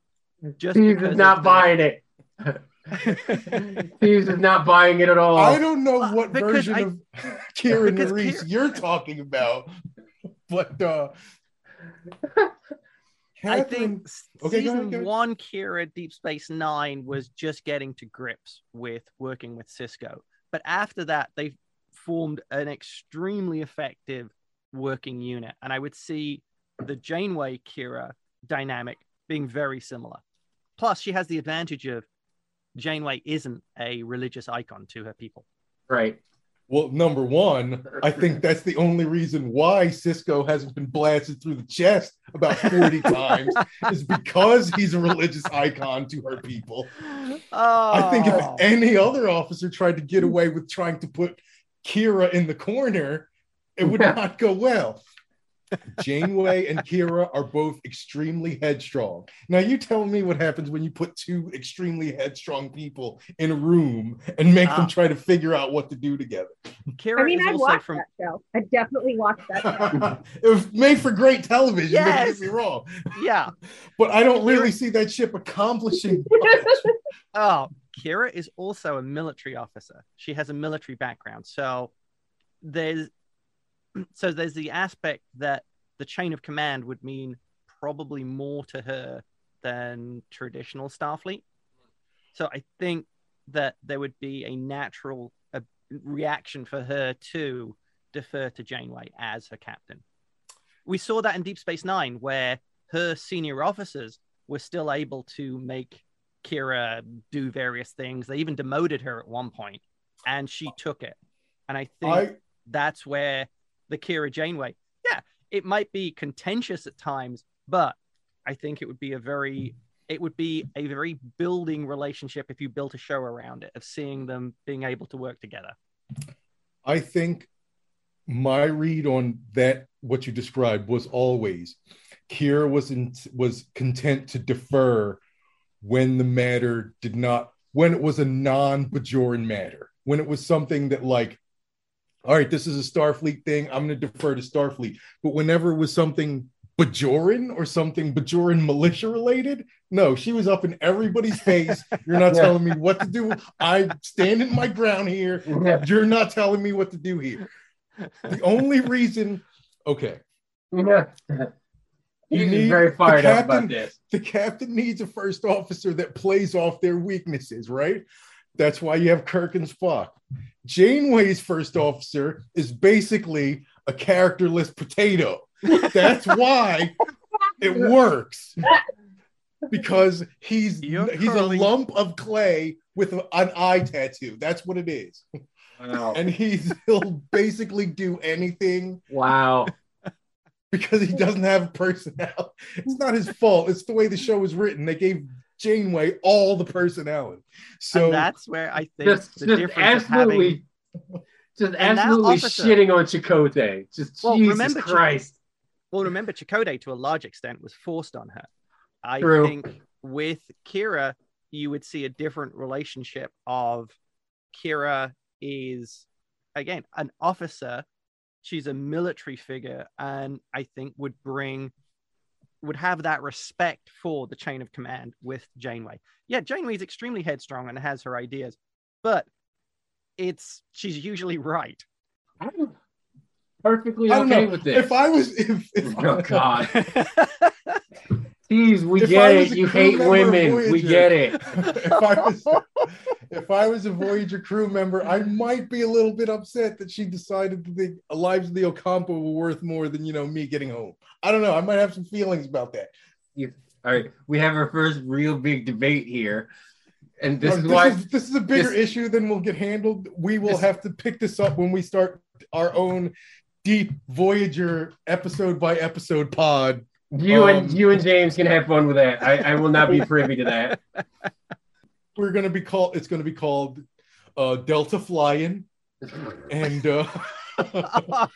Just Teebs is not buying it. [LAUGHS] Teebs is not buying it at all. I don't know Uh, what because version I- of Kieran [LAUGHS] because Reese Kira- you're talking about, [LAUGHS] but uh, I think s- Okay, go ahead, season go ahead. one, Kira Deep Space Nine was just getting to grips with working with Sisko. But after that, they formed an extremely effective working unit. And I would see the Janeway Kira dynamic being very similar. Plus, she has the advantage of Janeway isn't a religious icon to her people. Right. Well, number one, I think [LAUGHS] that's the only reason why Sisko hasn't been blasted through the chest about 40 [LAUGHS] times is because he's a religious icon to her people. Oh, I think if oh. any other officer tried to get away with trying to put Kira in the corner, it would not go well. Janeway and Kira are both extremely headstrong. Now, you tell me what happens when you put two extremely headstrong people in a room and make Ah. them try to figure out what to do together. Kira I mean, I watched from that show. I definitely watched that show. [LAUGHS] it was made for great television. Yes. Don't get me wrong, yeah. [LAUGHS] but I don't really see that ship accomplishing. much. [LAUGHS] Oh, Kira is also a military officer. She has a military background. So there's so there's the aspect that the chain of command would mean probably more to her than traditional Starfleet. So I think that there would be a natural uh, reaction for her to defer to Janeway as her captain. We saw that in Deep Space Nine, where her senior officers were still able to make Kira do various things. They even demoted her at one point, and she took it. And I think I that's where the Kira Janeway, yeah, it might be contentious at times, but I think it would be a very it would be a very building relationship if you built a show around it of seeing them being able to work together. I think my read on that what you described was always Kira was in, was content to defer when the matter did not when it was a non-Bajoran matter when it was something that like all right this is a Starfleet thing I'm going to defer to Starfleet but whenever it was something Bajoran or something Bajoran militia related no she was up in everybody's [LAUGHS] face you're not Yeah. telling me what to do I stand in my ground here Yeah. you're not telling me what to do here. The only reason, okay, Yeah. You need very fired the up about this. the captain needs a first officer that plays off their weaknesses, right? That's why you have Kirk and Spock. Janeway's first officer is basically a characterless potato. That's [LAUGHS] why it works. Because he's You're he's curling- a lump of clay with a- an eye tattoo. That's what it is. Wow. And he's he'll basically do anything Wow. because he doesn't have a personality. It's not his fault. It's the way the show was written. They gave Janeway all the personality. So and that's where I think Just, the just difference of having absolutely, just absolutely officer- shitting on Chakotay. Just Well, Jesus remember Ch- Christ. Well, remember, Chakotay to a large extent was forced on her. I True. think with Kira, you would see a different relationship of Kira is again an officer. She's a military figure, and I think would bring would have that respect for the chain of command with Janeway. Yeah, Janeway is extremely headstrong and has her ideas, but it's she's usually right. I'm perfectly I okay with this. If I was if, if [LAUGHS] oh God, [LAUGHS] Jeez, we If get it. You hate member of women. We get it. [LAUGHS] if I was if I was a Voyager crew member, I might be a little bit upset that she decided that the lives of the Ocampo were worth more than you know me getting home. I don't know. I might have some feelings about that. All right, we have our first real big debate here, and this No, is why. is, this is a bigger this- issue than we'll get handled. We will This- have to pick this up when we start our own deep Voyager episode by episode pod. You and Um, you and James can have fun with that. I, I will not be privy to that. [LAUGHS] We're gonna be called. It's gonna be called uh, Delta Flying, and uh, [LAUGHS]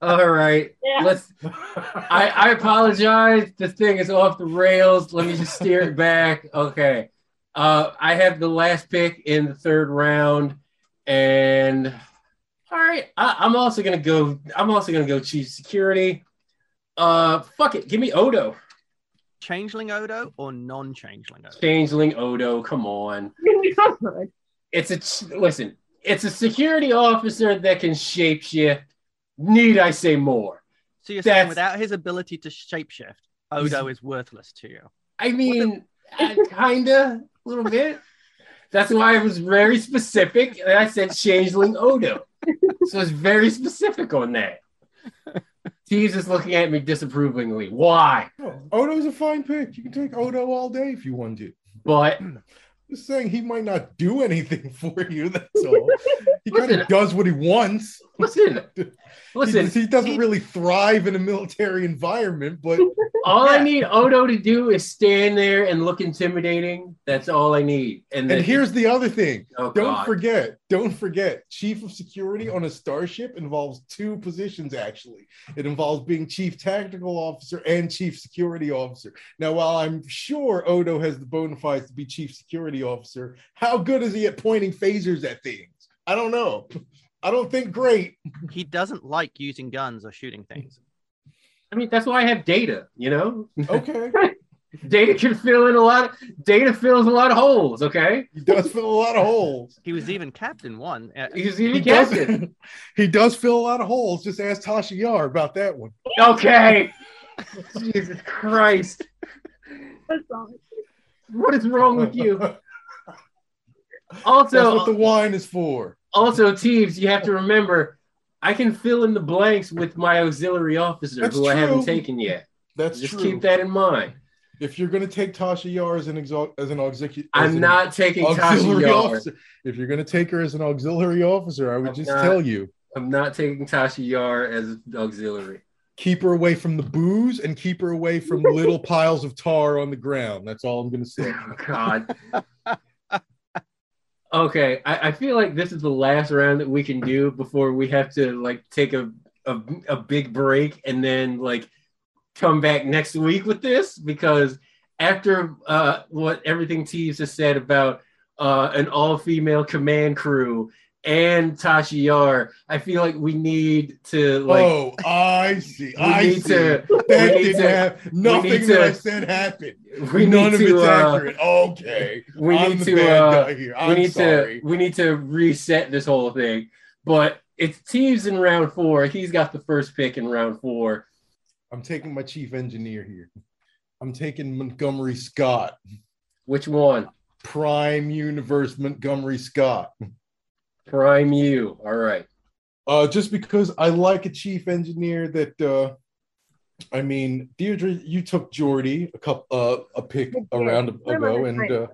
All right, Yeah. let's. I, I apologize. This thing is off the rails. Let me just steer it back. Okay. Uh, I have the last pick in the third round, and all right, I, I'm also gonna go. I'm also gonna go chief security. Uh, fuck it, give me Odo, Changeling Odo or non-changeling Odo? changeling Odo. Come on, [LAUGHS] it's a ch- listen. It's a security officer that can shapeshift. Need I say more? So you're saying without his ability to shapeshift, Odo is worthless to you. I mean, [LAUGHS] uh, kinda, a little bit. That's why I was very specific, and I said changeling Odo. So it's very specific on that. He's just looking at me disapprovingly. Why? oh, Odo's a fine pick. You can take Odo all day if you want to. But [CLEARS THROAT] Just saying he might not do anything [LAUGHS] for you. That's all. [LAUGHS] He kind of does what he wants. Listen, [LAUGHS] listen. he doesn't he- really thrive in a military environment, but [LAUGHS] All I need Odo to do is stand there and look intimidating. That's all I need. And, and here's the other thing. oh, Don't God. forget, don't forget, chief of security on a starship involves two positions actually. It involves being chief tactical officer and chief security officer. Now, while I'm sure Odo has the bona fides to be chief security officer, how good is he at pointing phasers at things? I don't know. [LAUGHS] I don't think great. He doesn't like using guns or shooting things. I mean, that's why I have data. You know, Okay. [LAUGHS] data can fill in a lot. Of, data fills a lot of holes. Okay, he does fill a lot of holes. He was even captain one. Uh, he's He even does, captain. [LAUGHS] he does fill a lot of holes. Just ask Tasha Yar about that one. Okay. [LAUGHS] Jesus Christ. That's all. What is wrong with you? Also, That's Also, what the wine is for. Also, Teebs, you have to remember, I can fill in the blanks with my auxiliary officer That's who I haven't taken yet. That's Just true. keep that in mind. If you're going to take Tasha Yar as an exo- as an executive, I'm not taking Tasha Yar. officer. If you're going to take her as an auxiliary officer, I would I'm just not. tell you I'm not taking Tasha Yar as an auxiliary. keep her away from the booze and keep her away from little piles of tar on the ground. That's all I'm going to say. [LAUGHS] Oh, God. Okay, I, I feel like this is the last round that we can do before we have to like take a, a a big break and then like come back next week with this because after uh, what everything Teebs has said about uh, an all-female command crew and Tasha Yar, I feel like we need to like oh, I see. I need see. to that we need didn't to- happen. Nothing that I to- said happened. we None need of to it's uh, accurate. Okay. we I'm need to uh, we need sorry. to we need to reset this whole thing. But it's Teebs in round four. He's got the first pick in round four. I'm taking my chief engineer here. I'm taking Montgomery Scott, Which one? Prime Universe Montgomery Scott. Prime you. All right. Uh, just because I like a chief engineer that, uh, I mean, Deidra, you took Geordi a couple, uh, a pick I around We're ago, and uh,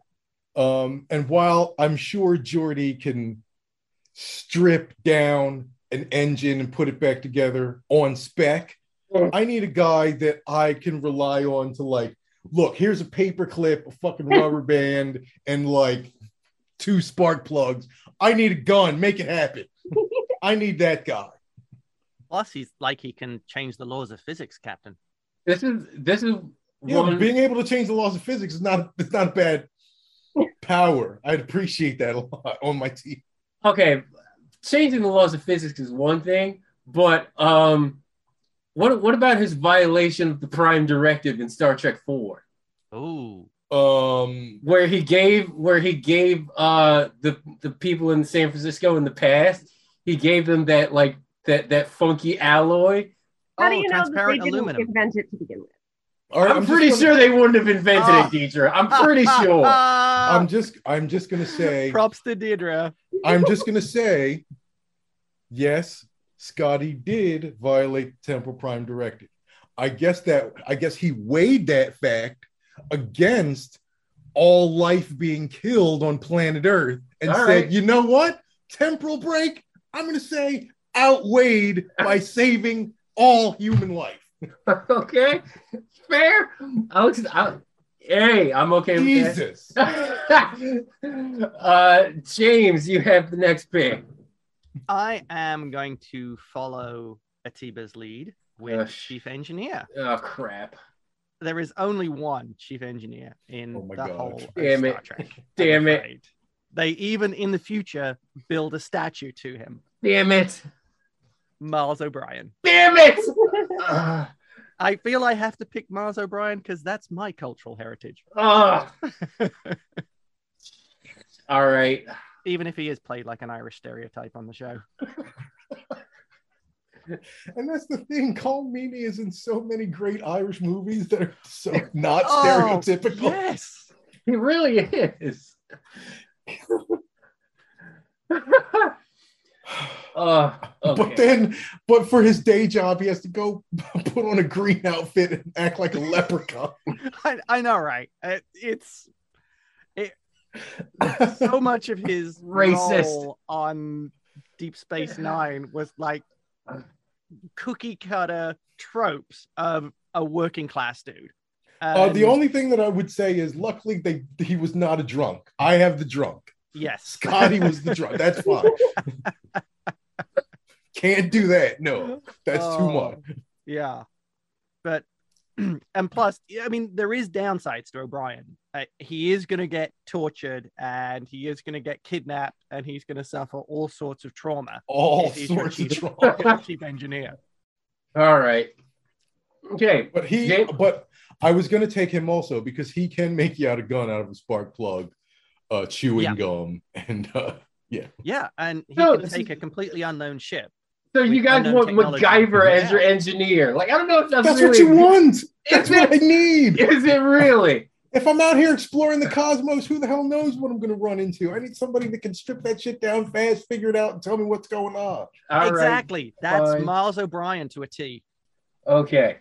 um, and while I'm sure Geordi can strip down an engine and put it back together on spec, I need a guy that I can rely on to like, look, here's a paper clip, a fucking rubber band, and like two spark plugs. I need a gun. Make it happen. [LAUGHS] I need that guy. Plus, he's like he can change the laws of physics, Captain. This is this is You know, one. being able to change the laws of physics is not it's not a bad [LAUGHS] power. I'd appreciate that a lot on my team. okay, changing the laws of physics is one thing, but um, what what about his violation of the Prime Directive in Star Trek Four, Ooh. Um, where he gave where he gave uh the the people in San Francisco in the past, he gave them that like that that funky alloy. How do Oh, you know that they transparent didn't aluminum. invent it to begin with? all right, I'm, just pretty gonna- sure they wouldn't have invented Ah. it, Deidra. I'm pretty [LAUGHS] sure. I'm [LAUGHS] just I'm just gonna say [LAUGHS] Props to Deidra. I'm just gonna say yes, Scotty did violate the Temporal Prime Directive. I guess that I guess he weighed that fact against all life being killed on planet Earth and All said, right. you know what? Temporal break, I'm gonna say outweighed by [LAUGHS] saving all human life. [LAUGHS] okay, fair. Alex, I, hey, I'm okay with that. Jesus. [LAUGHS] uh, James, you have the next pick. I am going to follow Atiba's lead with Ugh. chief engineer. Oh crap! There is only one chief engineer in Oh the God. whole of Damn Star it. Trek. I'm [LAUGHS] Damn it. afraid. They even in the future build a statue to him, Damn it! Miles O'Brien. Damn it! [LAUGHS] Ugh. I feel I have to pick Miles O'Brien because that's my cultural heritage, Ugh. [LAUGHS] All right. even if he is played like an Irish stereotype on the show. [LAUGHS] And that's the thing. Colm Meaney is in so many great Irish movies that are so not Oh, stereotypical. Yes. He really is. [LAUGHS] uh, okay. But then, but for his day job, he has to go [LAUGHS] put on a green outfit and act like a leprechaun. I, I know, right? It, it's so much of his Racist. role on Deep Space Nine was like cookie cutter tropes of a working class dude. Uh, the only thing that I would say is, luckily, they he was not a drunk. I have the drunk. yes, Scotty was the drunk. That's fine. [LAUGHS] Can't do that. No, that's too Oh, much. Yeah, but [CLEARS THROAT] and plus, I mean, there is downsides to O'Brien. Uh, he is going to get tortured, and he is going to get kidnapped, and he's going to suffer all sorts of trauma. All he's sorts of chief- drunk. chief engineer. All right. Okay. But he, Yeah. but I was going to take him also because he can make you out a gun out of a spark plug, uh, chewing Yeah. gum, and uh, Yeah, Yeah. and he No, can take is- a completely unknown ship. So you guys want technology. MacGyver as your engineer? Like I don't know if that's, that's really, what you want. That's Is what I need. [LAUGHS] Is it really? If I'm out here exploring the cosmos, who the hell knows what I'm going to run into? I need somebody that can strip that shit down fast, figure it out, and tell me what's going on. All right. exactly. That's fine. Miles O'Brien to a T. Okay.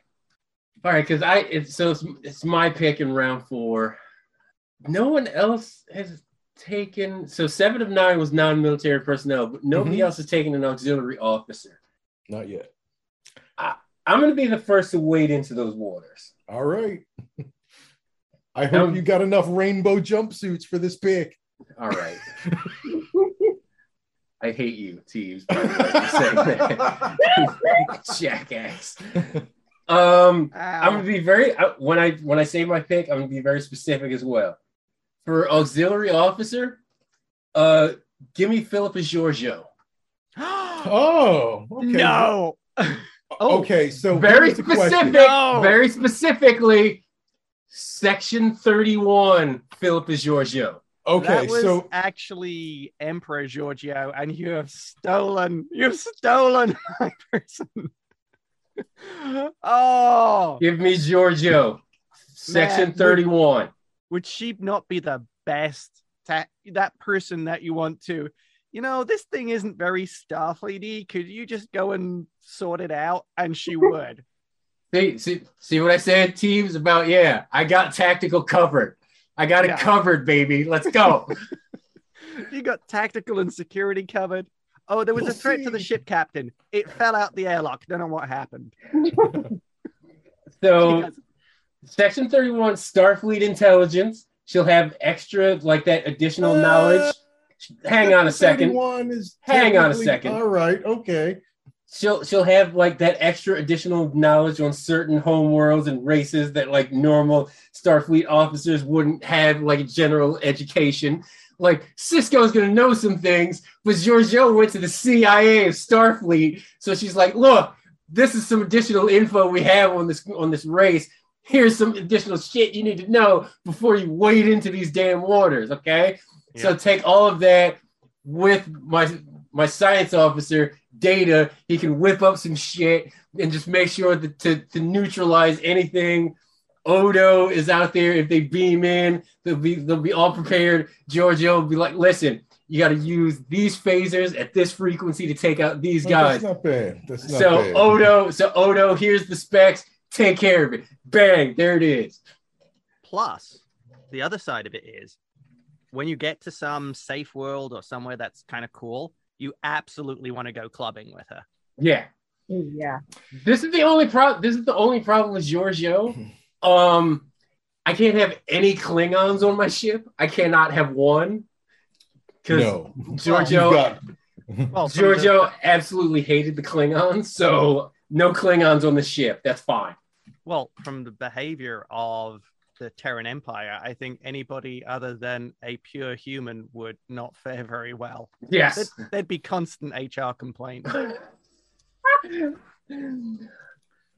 All right, because I it's so it's, it's my pick in round four. No one else has taken so seven of nine was non-military personnel, but nobody Mhm. else has taken an auxiliary officer. Not yet. I, I'm gonna be the first to wade into those waters. All right. [LAUGHS] I hope Um, you got enough rainbow jumpsuits for this pick. All right. [LAUGHS] I hate you, Teebs, by the way, for saying that. [LAUGHS] Jackass. Um I'm gonna be very uh, when I when I say my pick, I'm gonna be very specific as well. For auxiliary officer, uh, give me Philippa Georgiou. [GASPS] Oh, okay. No. Oh. Okay, so Very here's specific. No. Very specifically, Section 31, Philip is Georgiou. Okay, that was so actually Emperor Georgiou, and you have stolen. You've stolen my person. [LAUGHS] oh, Give me Georgiou. Section would- 31. would she not be the best? Ta- that person that you want to. You know, this thing isn't very Starfleety. Could you just go and sort it out? And she [LAUGHS] would. See, see, see what I said, Teebs? about yeah, I got tactical covered. I got it Yeah. covered, baby. Let's go. [LAUGHS] you got tactical and security covered. Oh, there was We'll a threat to the [LAUGHS] ship captain. It fell out the airlock. Don't know what happened. [LAUGHS] So Because- Section 31, Starfleet intelligence. She'll have extra, like that additional uh, knowledge. Hang on a second. is Hang on a second. All right, okay. She'll she'll have like that extra additional knowledge on certain home worlds and races that like normal Starfleet officers wouldn't have like general education. Like Sisko's gonna know some things, but Georgiou went to the CIA of Starfleet, so she's like, look, this is some additional info we have on this on this race. Here's some additional shit you need to know before you wade into these damn waters. Okay, so take all of that with my my science officer data. He can whip up some shit and just make sure that to, to neutralize anything. Odo is out there. If they beam in, they'll be they'll be all prepared. Georgiou will be like, listen, you got to use these phasers at this frequency to take out these guys. That's not bad. That's not So bad. Odo, so Odo, here's the specs. Take care of it. Bang, there it is. Plus, the other side of it is when you get to some safe world or somewhere that's kind of cool, you absolutely want to go clubbing with her. Yeah. yeah. This is the only problem. This is the only problem with Georgiou. [LAUGHS] Um, I can't have any Klingons on my ship. I cannot have one because no. Georgiou, You've Well, [LAUGHS] from Georgiou absolutely hated the Klingons, so no Klingons on the ship. That's fine. well, from the behavior of the Terran Empire, I think anybody other than a pure human would not [LAUGHS] fare very well. Yes. There'd, there'd be constant HR complaints. [LAUGHS]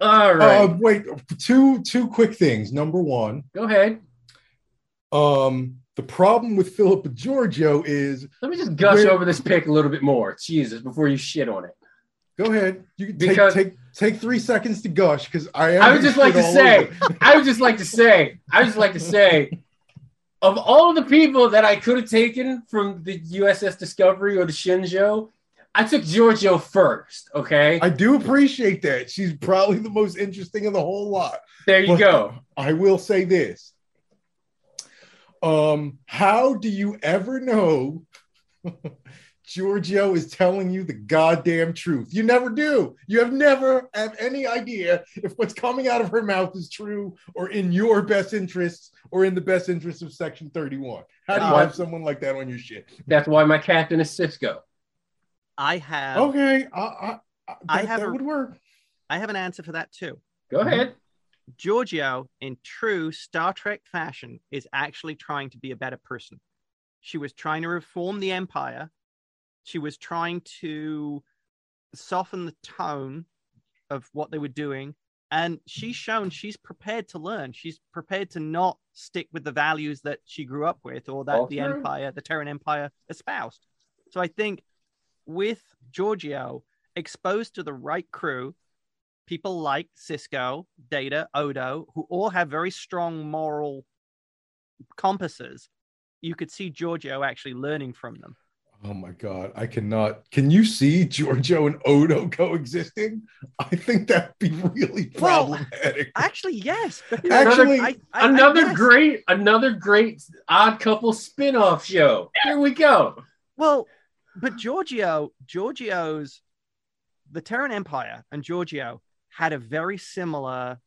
All right. Uh, wait, two two quick things. Number one, Go ahead. um, the problem with Philip Georgiou is Let me just gush Where- over this pick a little bit more. Jesus, before you shit on it. go ahead. You can Because- take take three seconds to gush because I am I would just like to say. I would just like to say, I would just like to say, of all the people that I could have taken from the USS Discovery or the Shenzhou, I took Georgiou first. Okay, I do appreciate that. She's probably the most interesting of the whole lot. there you But go. I will say this. Um, how do you ever know [LAUGHS] Georgiou is telling you the goddamn truth? You never do. You have never have any idea if what's coming out of her mouth is true or in your best interests or in the best interests of Section 31. How do you Uh, have someone like that on your shit? That's why my captain is Sisko. I have Okay, I, I, I, I have that a- would work. I have an answer for that too. Go ahead. Georgiou, in true Star Trek fashion, is actually trying to be a better person. She was trying to reform the Empire. She was trying to soften the tone of what they were doing. And she's shown she's prepared to learn. She's prepared to not stick with the values that she grew up with or that All the. Empire, the Terran Empire, espoused. So I think with Georgiou exposed to the right crew, people like Sisko, Data, Odo, who all have very strong moral compasses, you could see Georgiou actually learning from them. Oh my god, I cannot. Can you see Georgiou and Odo coexisting? I think that'd be really Well, problematic. Actually, yes. [LAUGHS] Actually, I- I- I Another guess- great, another great odd couple spin-off show. Here we go. Well, but Georgiou, Georgiou's, the Terran Empire and Georgiou had a very similar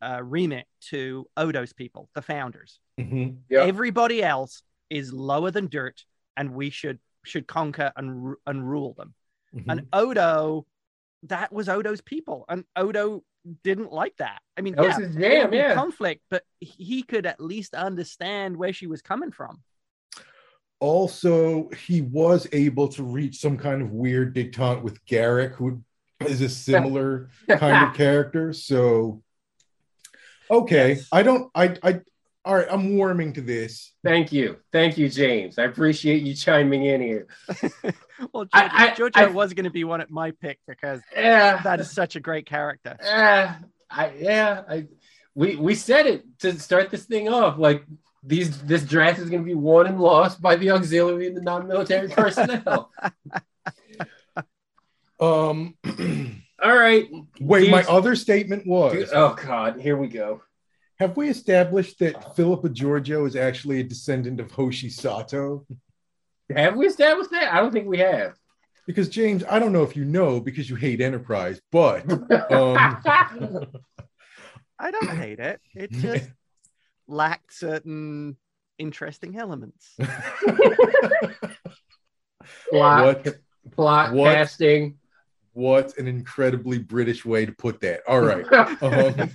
uh, remit to Odo's people, the founders. Mhm. Yeah. Everybody else is lower than dirt, and we should should conquer and and rule them. Mhm. And Odo, that was Odo's people, and Odo didn't like that. I mean, That was yeah, his jam, yeah. conflict, but he could at least understand where she was coming from. also, he was able to reach some kind of weird detente with Garak, who is a similar [LAUGHS] kind of character. So, okay, Yes. I don't. I. I. All right, I'm warming to this. Thank you, thank you, James. I appreciate you chiming in here. [LAUGHS] well, Georgiou, I- I- Georgiou I- was going to be one at my pick because Yeah, that is such a great character. [LAUGHS] Uh, I yeah, I we we said it to start this thing off. Like these this draft is going to be won and lost by the auxiliary and the non-military [LAUGHS] personnel. Um. [CLEARS THROAT] All right. wait, my other statement was: Oh God, here we go. Have we established that Philippa Georgiou is actually a descendant of Hoshi Sato? Have we established that? I don't think we have. Because James, I don't know if you know because you hate Enterprise, but um, [LAUGHS] I don't hate it. It just lacked certain interesting elements. [LAUGHS] plot, what plot What? casting. what an incredibly British way to put that. All right. [LAUGHS] Um,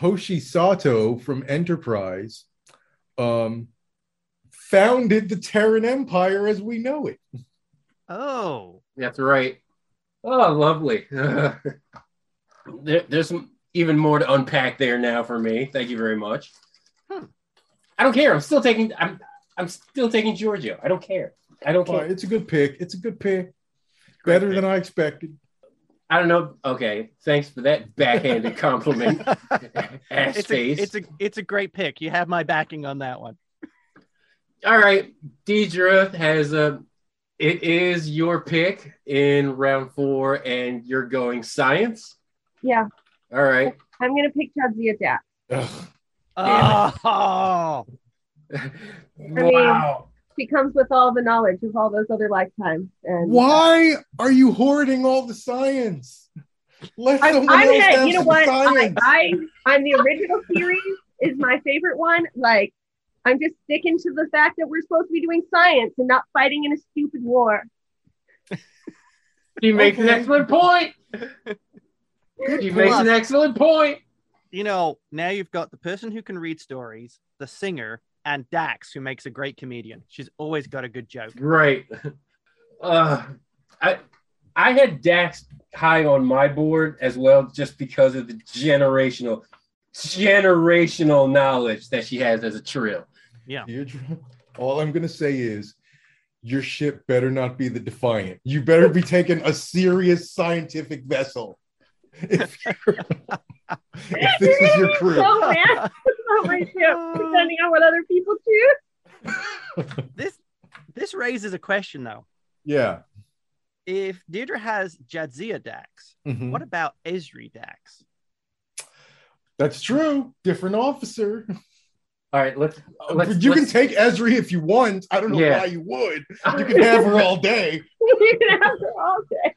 Hoshi Sato from Enterprise um, founded the Terran Empire as we know it. Oh, That's right. Oh, lovely. [LAUGHS] there, there's some even more to unpack there now for me. Thank you very much. Hmm. I don't care. I'm still taking. I'm. I'm still taking Georgiou. I don't care. I don't All care. right, it's a good pick. It's a good pick. Great Better pick. than I expected. I don't know. Okay. Thanks for that backhanded [LAUGHS] compliment. Ass it's a, face. it's a it's a great pick. You have my backing on that one. All right. Deidra has a. It is your pick in round four, and you're going science. Yeah, All right. I'm gonna pick Jadzia Dax. Ugh. Damn Oh, [LAUGHS] wow. She comes with all the knowledge of all those other lifetimes. And uh, Why are you hoarding all the science? Let I'm, someone I'm else gonna, have you know what? I, science. I, I'm the original series is my favorite one. Like, I'm just sticking to the fact that we're supposed to be doing science and not fighting in a stupid war. He makes an excellent point. He makes an excellent point. you know, now you've got the person who can read stories, the singer, and Dax, who makes a great comedian. She's always got a good joke. Right. [LAUGHS] Uh, I I had Dax high on my board as well, just because of the generational generational knowledge that she has as a trill. Deidra, all I'm gonna say is your ship better not be the Defiant. You better be taking a serious scientific vessel. [LAUGHS] If, [LAUGHS] if this is your crew. So mad about my ship, depending on what other people choose. [LAUGHS] This this raises a question though. yeah. If Deidra has Jadzia Dax, Mhm. what about Ezri Dax? That's true. Different officer. All right, let's. let's But you let's- can take Ezri if you want. I don't know Yeah. why you would. You can have her all day. you can have her all day.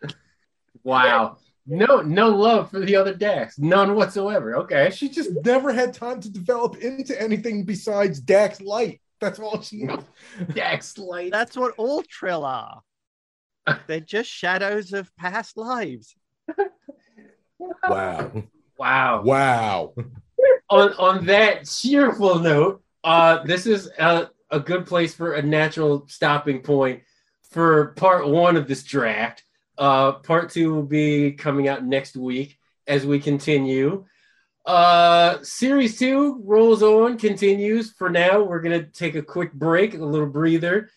Wow. No, no love for the other Dax. None whatsoever. Okay. She just never had time to develop into anything besides Dax Light. That's all she is. [LAUGHS] Dax light. That's what all Trill are. They're just shadows of past lives. [LAUGHS] Wow. Wow. Wow. on on that cheerful note, uh, this is a, a good place for a natural stopping point for part one of this draft. Uh, part two will be coming out next week as we continue. Uh, series two rolls on, continues. For now, we're gonna take a quick break, a little breather.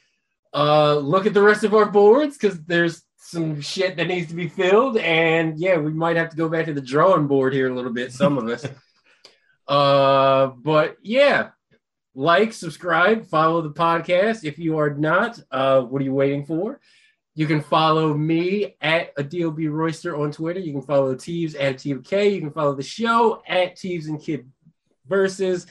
Uh, look at the rest of our boards because there's some shit that needs to be filled, and yeah, we might have to go back to the drawing board here a little bit. Some of us. [LAUGHS] Uh, but yeah, like, subscribe, follow the podcast. If you are not, uh, what are you waiting for? You can follow me at Adil Royster on Twitter. You can follow Teebs at TVK. You can follow the show at Teebs and Kid Versus.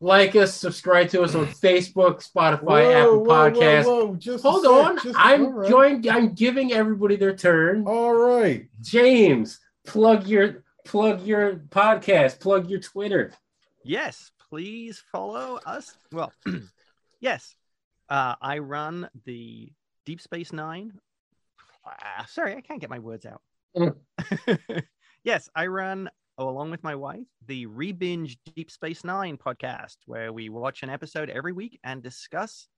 Like us, subscribe to us on [SIGHS] Facebook, Spotify, Apple Podcasts. whoa, Just Hold sec, on, just- I'm all right. join- I'm giving everybody their turn. All right. James, plug your plug your podcast, plug your Twitter. Yes, please follow us. Well, [CLEARS THROAT] yes, uh, I run the Deep Space Nine. Ah, sorry, I can't get my words out. Mm. [LAUGHS] yes, I run oh, along with my wife the Rebinge Deep Space Nine podcast, where we watch an episode every week and discuss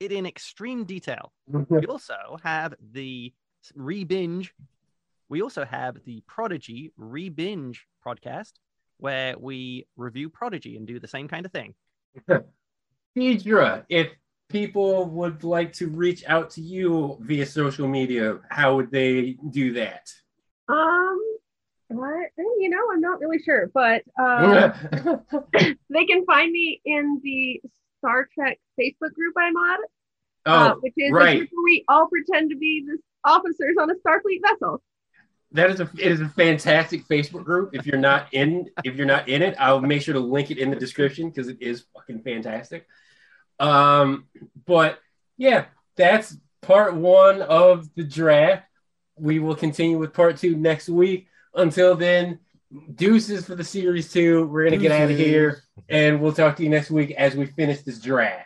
it in extreme detail. We also have the Rebinge. We also have the Prodigy Rebinge podcast, where we review Prodigy and do the same kind of thing. [LAUGHS] Deidra, if people would like to reach out to you via social media, how would they do that? Um, what? You know, I'm not really sure, but um, [LAUGHS] they can find me in the Star Trek Facebook group I'm on, uh, oh, which is right. where we all pretend to be the officers on a Starfleet vessel. that is a it is a fantastic Facebook group. If you're not in if you're not in it, I'll make sure to link it in the description because it is fucking fantastic. Um, but yeah, that's part one of the draft. We will continue with part two next week. Until then, deuces for the series two. We're gonna get out of here, and we'll talk to you next week as we finish this draft.